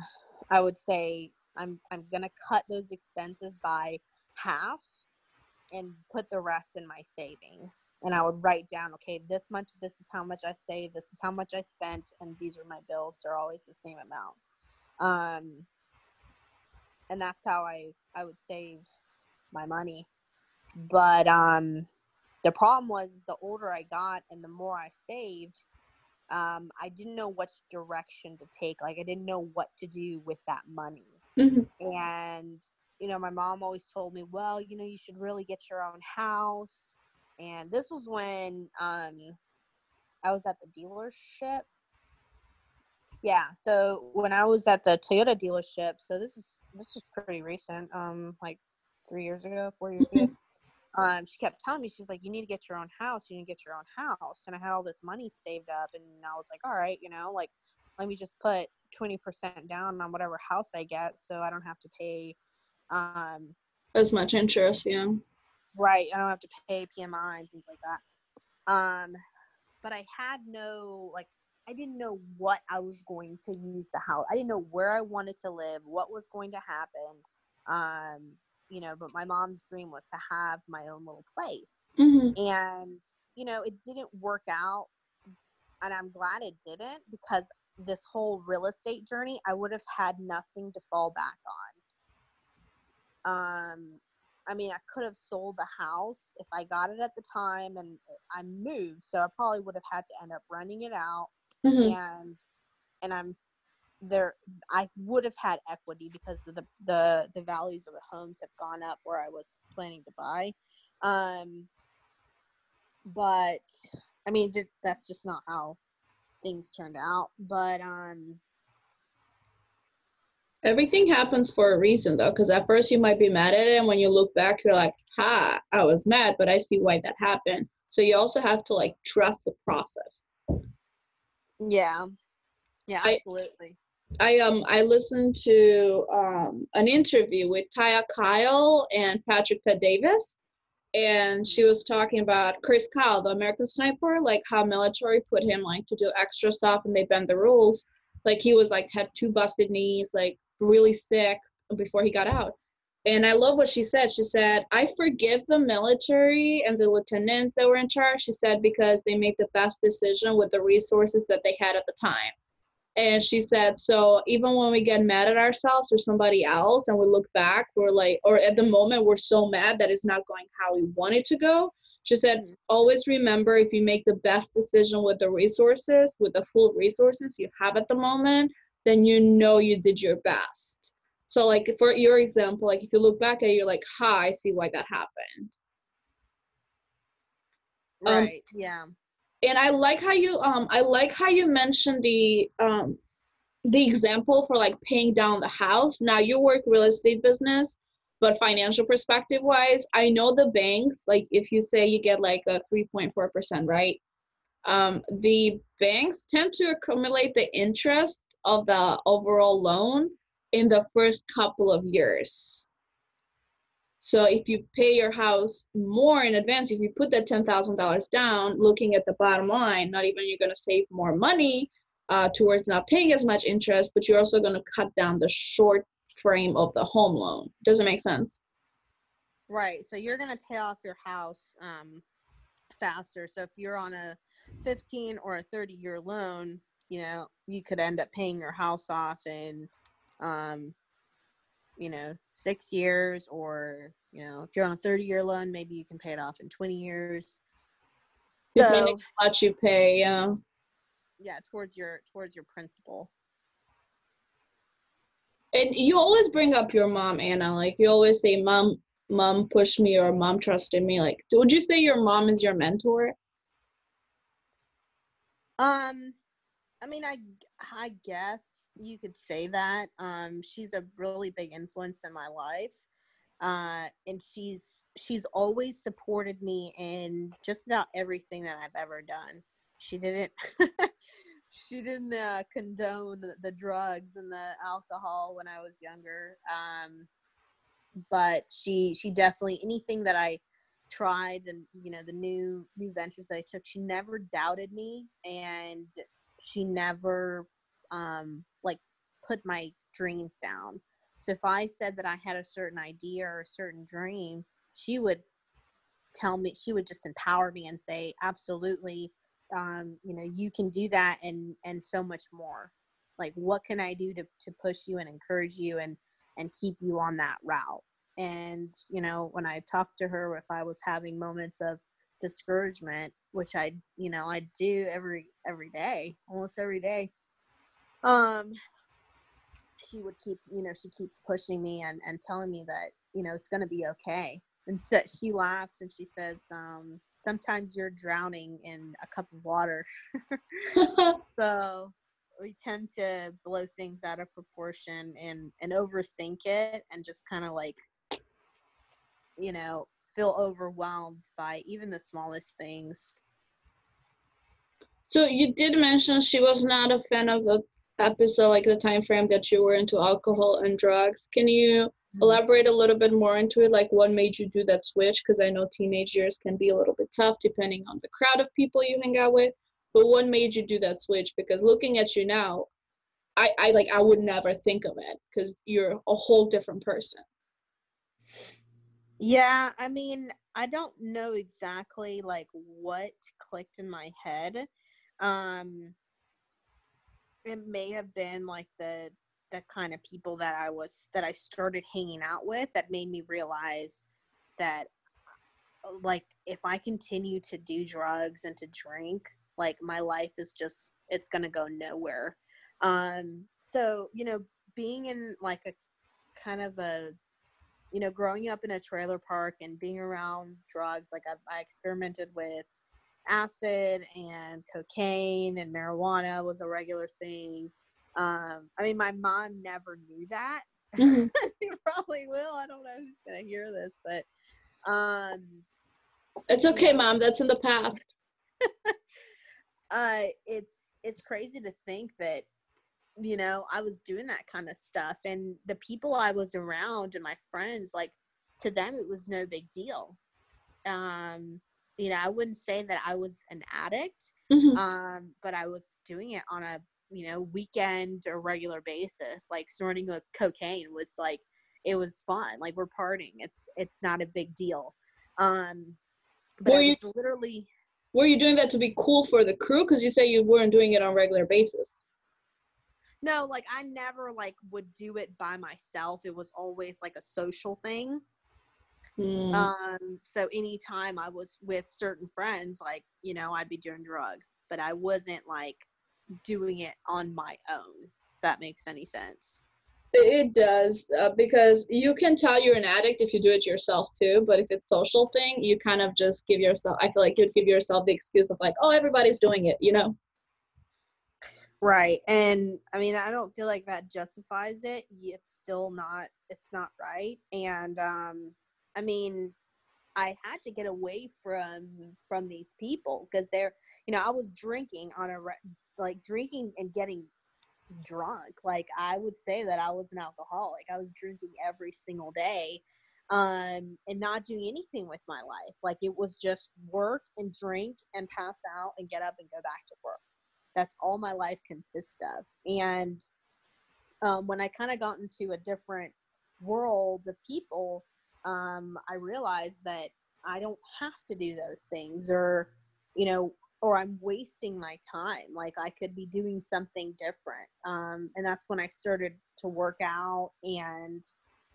I would say I'm I'm going to cut those expenses by half and put the rest in my savings. And I would write down, okay, this much, this is how much I saved, this is how much I spent, and these are my bills. They're always the same amount. Um, and that's how I I would save my money. But um, the problem was the older I got and the more I saved, um, I didn't know which direction to take. Like I didn't know what to do with that money. Mm-hmm. And you know, my mom always told me, well, you know, you should really get your own house. And this was when um, I was at the dealership. Yeah, so when I was at the Toyota dealership, so this is this was pretty recent, um, like three years ago, four years ago. Um, she kept telling me, she's like, you need to get your own house. You need to get your own house. And I had all this money saved up, and I was like, all right, you know, like let me just put twenty percent down on whatever house I get, so I don't have to pay um, as much interest, yeah. Right. I don't have to pay PMI and things like that. Um, but I had no like I didn't know what I was going to use the house. I didn't know where I wanted to live, what was going to happen. Um, you know, but my mom's dream was to have my own little place. Mm-hmm. And, you know, it didn't work out. And I'm glad it didn't because this whole real estate journey, I would have had nothing to fall back on. Um, I mean, I could have sold the house if I got it at the time and I moved, so I probably would have had to end up renting it out. Mm-hmm. And and I'm there. I would have had equity because the the the values of the homes have gone up where I was planning to buy. Um, but I mean, just, that's just not how things turned out. But um, Everything happens for a reason though, because at first you might be mad at it, and when you look back, you're like, "Ha, I was mad, but I see why that happened." So you also have to like trust the process. yeah, yeah, I- absolutely. I um I listened to um an interview with Taya Kyle and Patrick Bet-David, and she was talking about Chris Kyle, the American sniper, like how military put him like to do extra stuff and they bend the rules. Like he was like had two busted knees, like really sick before he got out. And I love what she said. She said, I forgive the military and the lieutenants that were in charge. She said, because they made the best decision with the resources that they had at the time. And she said, so even when we get mad at ourselves or somebody else and we look back, we're like, or at the moment, we're so mad that it's not going how we want it to go. She said, Mhm. always remember if you make the best decision with the resources, with the full resources you have at the moment, then you know you did your best. So, like for your example, like if you look back at it, you're like, ha, I see why that happened. Um, Right. yeah. and I like how you um I like how you mentioned the um the example for like paying down the house. Now you work real estate business, but financial perspective wise, I know the banks like if you say you get like a 3.4%, right? Um the banks tend to accumulate the interest of the overall loan in the first couple of years. So if you pay your house more in advance, if you put that ten thousand dollars down, looking at the bottom line, not even you're gonna save more money uh, towards not paying as much interest, but you're also gonna cut down the short frame of the home loan. Does it make sense? Right. So you're going to pay off your house um, faster. So if you're on a 15 or a 30 year loan, you know, you could end up paying your house off in, um, you know, six years, or, you know, if you're on a 30 year loan, maybe you can pay it off in 20 years. Depending So, how much you pay, yeah. yeah, towards your towards your principal. And you always bring up your mom, Anna. Like you always say, "Mom, mom pushed me," or "Mom trusted me." Like, would you say your mom is your mentor? Um, I mean, I I guess you could say that. Um, she's a really big influence in my life, uh, and she's she's always supported me in just about everything that I've ever done. She didn't she didn't uh, condone the, the drugs and the alcohol when I was younger. Um, but she she definitely anything that I tried and you know the new new ventures that I took, she never doubted me and she never um like put my dreams down. So if I said that I had a certain idea or a certain dream, she would tell me she would just empower me and say absolutely um you know you can do that and and so much more like what can i do to to push you and encourage you and and keep you on that route and you know when i talked to her if i was having moments of discouragement which i you know i do every every day almost every day. Um she would keep you know she keeps pushing me and and telling me that you know it's going to be okay. And so she laughs and she says um sometimes you're drowning in a cup of water. So we tend to blow things out of proportion and and overthink it and just kind of like you know feel overwhelmed by even the smallest things So you did mention she was not a fan of the episode, like the time frame that you were into alcohol and drugs. Can you mm-hmm. elaborate a little bit more into it? Like what made you do that switch? Because I know teenage years can be a little bit tough depending on the crowd of people you hang out with. But what made you do that switch? Because looking at you now, I, I like I would never think of it because you're a whole different person. Yeah, I mean, I don't know exactly like what clicked in my head. Um it may have been like the the kind of people that I was that I started hanging out with that made me realize that uh, like if I continue to do drugs and to drink, like my life is just it's going to go nowhere. Um so, you know, being in like a kind of a you know, growing up in a trailer park and being around drugs, like I've, I experimented with acid and cocaine and marijuana was a regular thing. Um, I mean, my mom never knew that. Mhm. she probably will. I don't know who's gonna hear this, but um, It's okay, mom. That's in the past. uh, it's it's crazy to think that you know I was doing that kind of stuff, and the people I was around and my friends, like to them, it was no big deal. Um, you know, I wouldn't say that I was an addict, Mhm. um, but I was doing it on a you know weekend or regular basis. Like snorting a cocaine was like it was fun. Like we're partying. It's it's not a big deal. Um, but Were you- literally Were you doing that to be cool for the crew? Because you say you weren't doing it on a regular basis. No, like I never like would do it by myself. It was always like a social thing. Mm. Um, so anytime I was with certain friends, like, you know, I'd be doing drugs, but I wasn't like doing it on my own. If that makes any sense. It does uh, because you can tell you're an addict if you do it yourself too. But if it's social thing, you kind of just give yourself. I feel like you'd give yourself the excuse of like, oh, everybody's doing it, you know. Right. And I mean, I don't feel like that justifies it. It's still not, it's not right. And, um, I mean, I had to get away from, from these people because they're, you know, I was drinking on a, like drinking and getting drunk. Like I would say that I was an alcoholic. I was drinking every single day. Um, and not doing anything with my life. Like it was just work and drink and pass out and get up and go back to work that's all my life consists of. And um, when i kind of got into a different world of people um, i realized that i don't have to do those things or you know or i'm wasting my time. Like i could be doing something different. Um, and that's when i started to work out and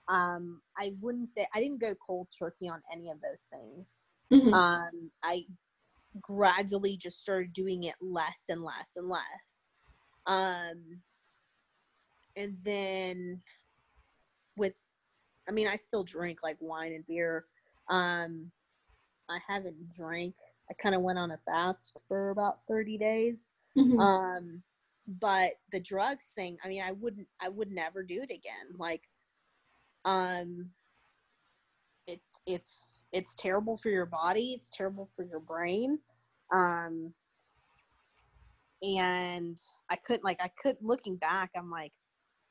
um, i wouldn't say i didn't go cold turkey on any of those things. Mhm. um, I gradually just started doing it less and less and less. Um, and then with, I mean, I still drink like wine and beer. Um, I haven't drank. I kind of went on a fast for about 30 days. Mhm. Um, but the drugs thing, I mean, I wouldn't, I would never do it again. Like, um, it, it's, it's terrible for your body. It's terrible for your brain. Um, and I couldn't, like, I could, looking back, I'm like,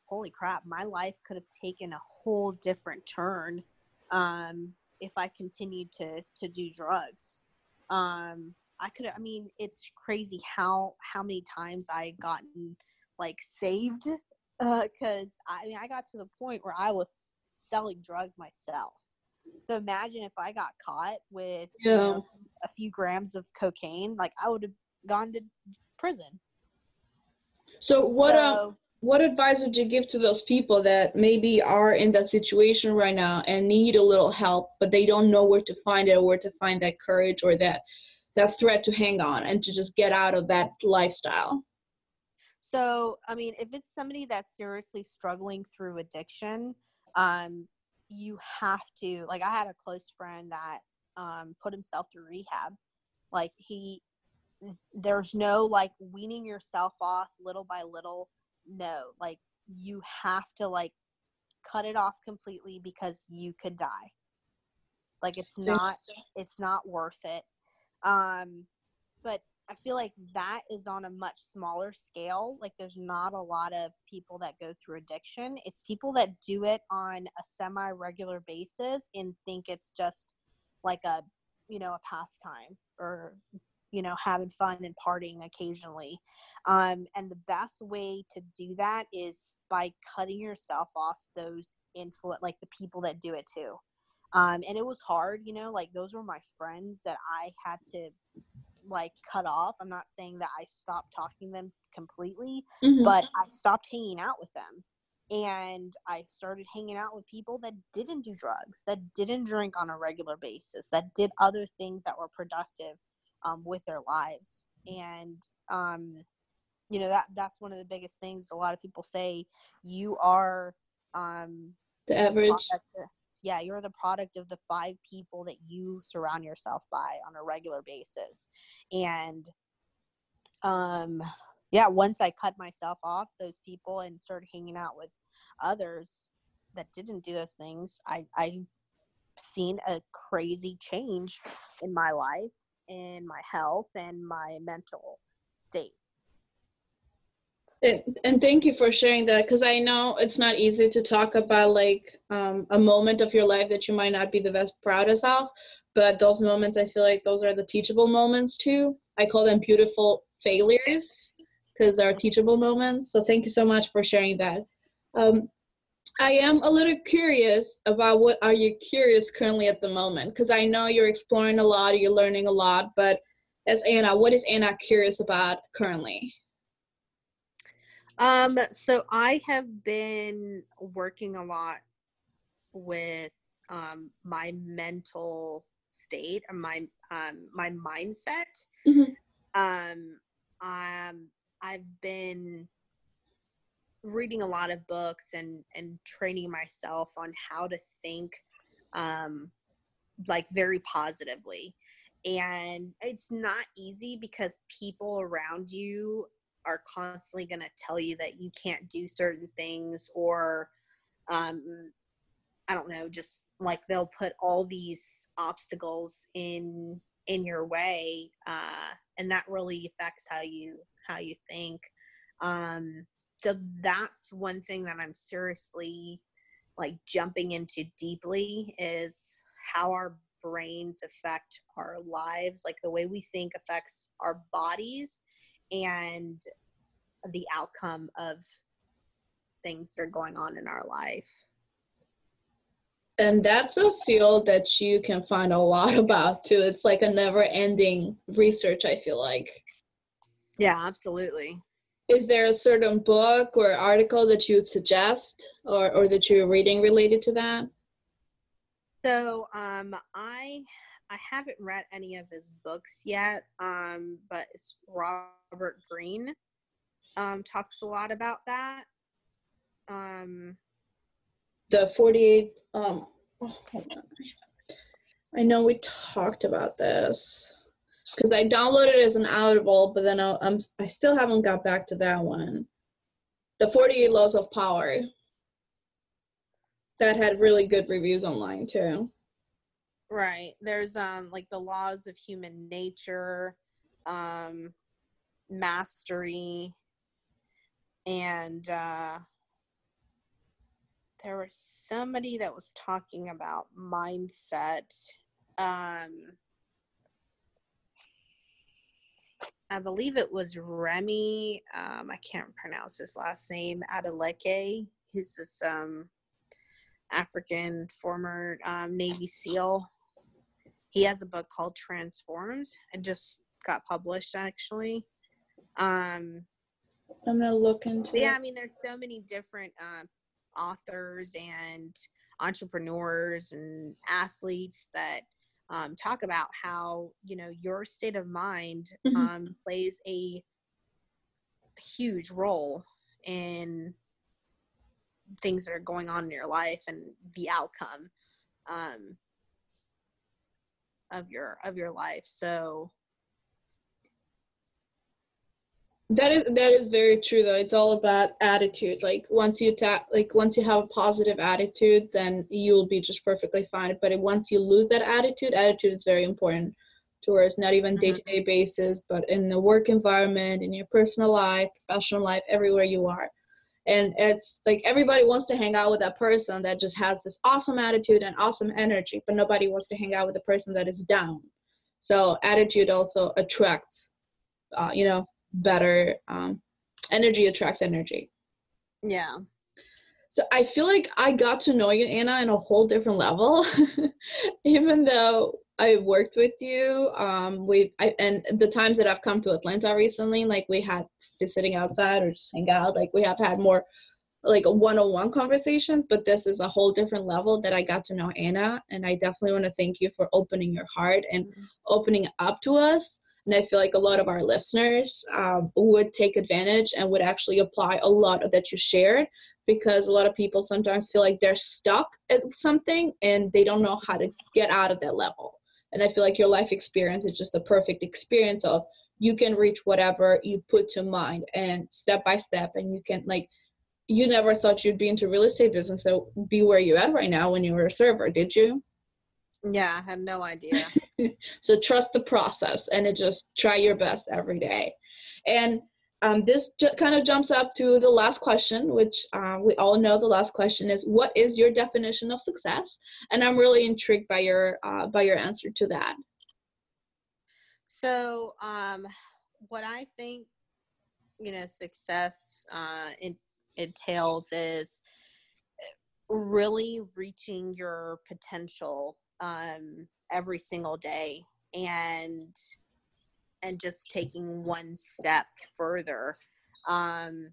holy crap, my life could have taken a whole different turn, um, if I continued to, to do drugs. Um, I could I mean, it's crazy how how many times I gotten like saved uh cuz I mean, I got to the point where I was selling drugs myself. So imagine if I got caught with you know, a few grams of cocaine, like I would have gone to prison. So what um So- what advice would you give to those people that maybe are in that situation right now and need a little help, but they don't know where to find it or where to find that courage or that that thread to hang on and to just get out of that lifestyle? So, I mean, if it's somebody that's seriously struggling through addiction, um, you have to like I had a close friend that um put himself through rehab. Like he there's no like weaning yourself off little by little. No, like you have to like cut it off completely because you could die. Like it's not it's not worth it. Um, but I feel like that is on a much smaller scale. Like there's not a lot of people that go through addiction. It's people that do it on a semi regular basis and think it's just like a you know a pastime or you know having fun and partying occasionally. Um, and the best way to do that is by cutting yourself off those influence like the people that do it too. Um, and it was hard, you know, like those were my friends that I had to like cut off. I'm not saying that I stopped talking to them completely, Mhm. but I stopped hanging out with them. And I started hanging out with people that didn't do drugs, that didn't drink on a regular basis, that did other things that were productive um, with their lives. And um, you know that that's one of the biggest things. A lot of people say you are um, the average. Yeah, you're the product of the five people that you surround yourself by on a regular basis. And um yeah, once I cut myself off those people and started hanging out with others that didn't do those things, I I seen a crazy change in my life, in my health and my mental state. And, thank you for sharing that because I know it's not easy to talk about like um, a moment of your life that you might not be the best proudest of, but those moments I feel like those are the teachable moments too. I call them beautiful failures because they're teachable moments. So thank you so much for sharing that. Um, I am a little curious about what are you curious currently at the moment because I know you're exploring a lot, you're learning a lot, but as Anna, what is Anna curious about currently? Um, so I have been working a lot with um, my mental state and my um, my mindset. Mm-hmm. Um, um, I've been reading a lot of books and and training myself on how to think um, like very positively and it's not easy because people around you are constantly going to tell you that you can't do certain things or um i don't know just like they'll put all these obstacles in in your way uh and that really affects how you how you think. Um so that's one thing that i'm seriously like jumping into deeply is how our brains affect our lives like the way we think affects our bodies and the outcome of things that are going on in our life. And that's a field that you can find a lot about too. It's like a never ending research, I feel like. Yeah, absolutely. Is there a certain book or article that you would suggest or, or that you're reading related to that? So um, I I haven't read any of his books yet, um, but it's Robert Greene um, talks a lot about that. Um, the 48. Um, oh. I know we talked about this because I downloaded it as an Audible, but then I, I'm I still haven't got back to that one. The 48 Laws of Power. That had really good reviews online too. Right. There's um like the laws of human nature, um, mastery, and uh, there was somebody that was talking about mindset. Um, I believe it was Remi. Um, I can't pronounce his last name. Adeleke. He's this um, African former um, Navy SEAL he has a book called Transformed. It just got published actually. Um, I'm gonna look into. Yeah, I mean, there's so many different uh, authors and entrepreneurs and athletes that um, talk about how you know your state of mind mm-hmm. um, plays a huge role in things that are going on in your life and the outcome. Um, of your of your life. So that is that is very true though. It's all about attitude. Like once you ta- like once you have a positive attitude then you'll be just perfectly fine. But once you lose that attitude attitude is very important towards not even mm-hmm. day-to-day basis but in the work environment in your personal life professional life everywhere you are and it's like everybody wants to hang out with that person that just has this awesome attitude and awesome energy but nobody wants to hang out with the person that is down. So attitude also attracts uh, you know better um, energy attracts energy. Yeah. So i feel like i got to know you anna in a whole different level even though I worked with you. Um, we I, and the times that I've come to Atlanta recently, like we had be sitting outside or just hang out. Like we have had more like a one-on-one conversation, but this is a whole different level that I got to know Anna, and I definitely want to thank you for opening your heart and mm-hmm. opening up to us. And I feel like a lot of our listeners um, would take advantage and would actually apply a lot of that you shared because a lot of people sometimes feel like they're stuck at something and they don't know how to get out of that level. And I feel like your life experience is just a perfect experience of you can reach whatever you put to mind and step by step and you can like you never thought you'd be into real estate business so be where you're at right now when you were a server did you Yeah, I had no idea. so trust the process and it just try your best every day and um, this kind of jumps up to the last question which uh, we all know the last question is what is your definition of success? And i'm really intrigued by your uh, by your answer to that. So, um, what I think, you know, success uh, in, entails is really reaching your potential um, every single day. And and just taking one step further. Um,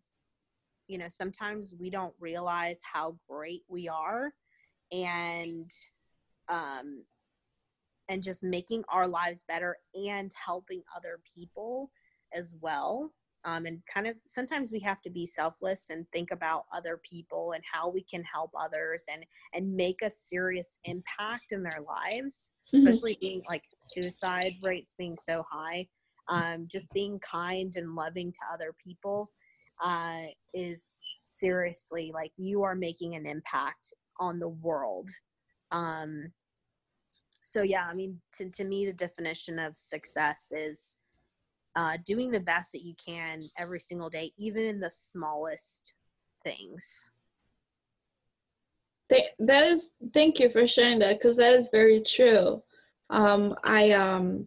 you know, sometimes we don't realize how great we are, and um, and just making our lives better and helping other people as well. Um, and kind of sometimes we have to be selfless and think about other people and how we can help others and and make a serious impact in their lives, Mhm. especially being like suicide rates being so high. Um, just being kind and loving to other people uh, is seriously like you are making an impact on the world. Um, so yeah i mean to, to me the definition of success is uh, doing the best that you can every single day even in the smallest things that is thank you for sharing that because that is very true um i um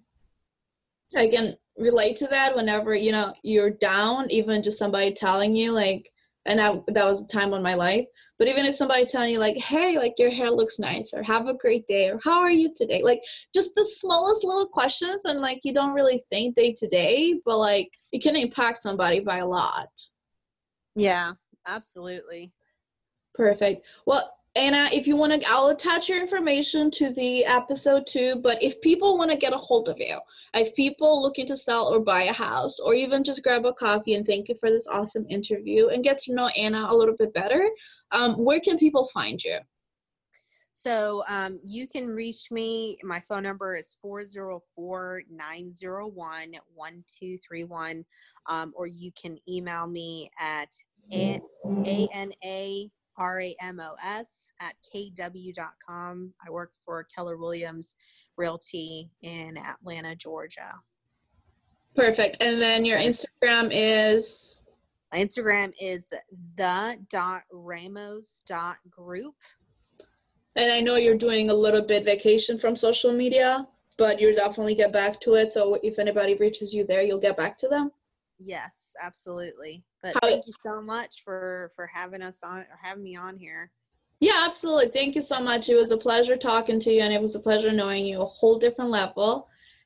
i can relate to that whenever you know you're down even just somebody telling you like and I, that was a time on my life but even if somebody telling you like hey like your hair looks nice or have a great day or how are you today? Like just the smallest little questions and like you don't really think day to day but like it can impact somebody by a lot. Yeah absolutely. Perfect. Well, Anna, if you want to, I'll attach your information to the episode too. But if people want to get a hold of you, if people looking to sell or buy a house, or even just grab a coffee and thank you for this awesome interview and get to know Anna a little bit better, um, where can people find you? so um, you can reach me my phone number is 404-901-1231 um, or you can email me at a n a r a m o s at kw.com i work for keller williams realty in atlanta georgia Perfect. And then your Instagram is my instagram is the dot ramos dot group And I know you're doing a little bit vacation from social media, but you'll definitely get back to it. So if anybody reaches you there, you'll get back to them. Yes, absolutely. But How- thank you so much for for having us on or having me on here. Yeah, absolutely. Thank you so much. It was a pleasure talking to you, and it was a pleasure knowing you a whole different level.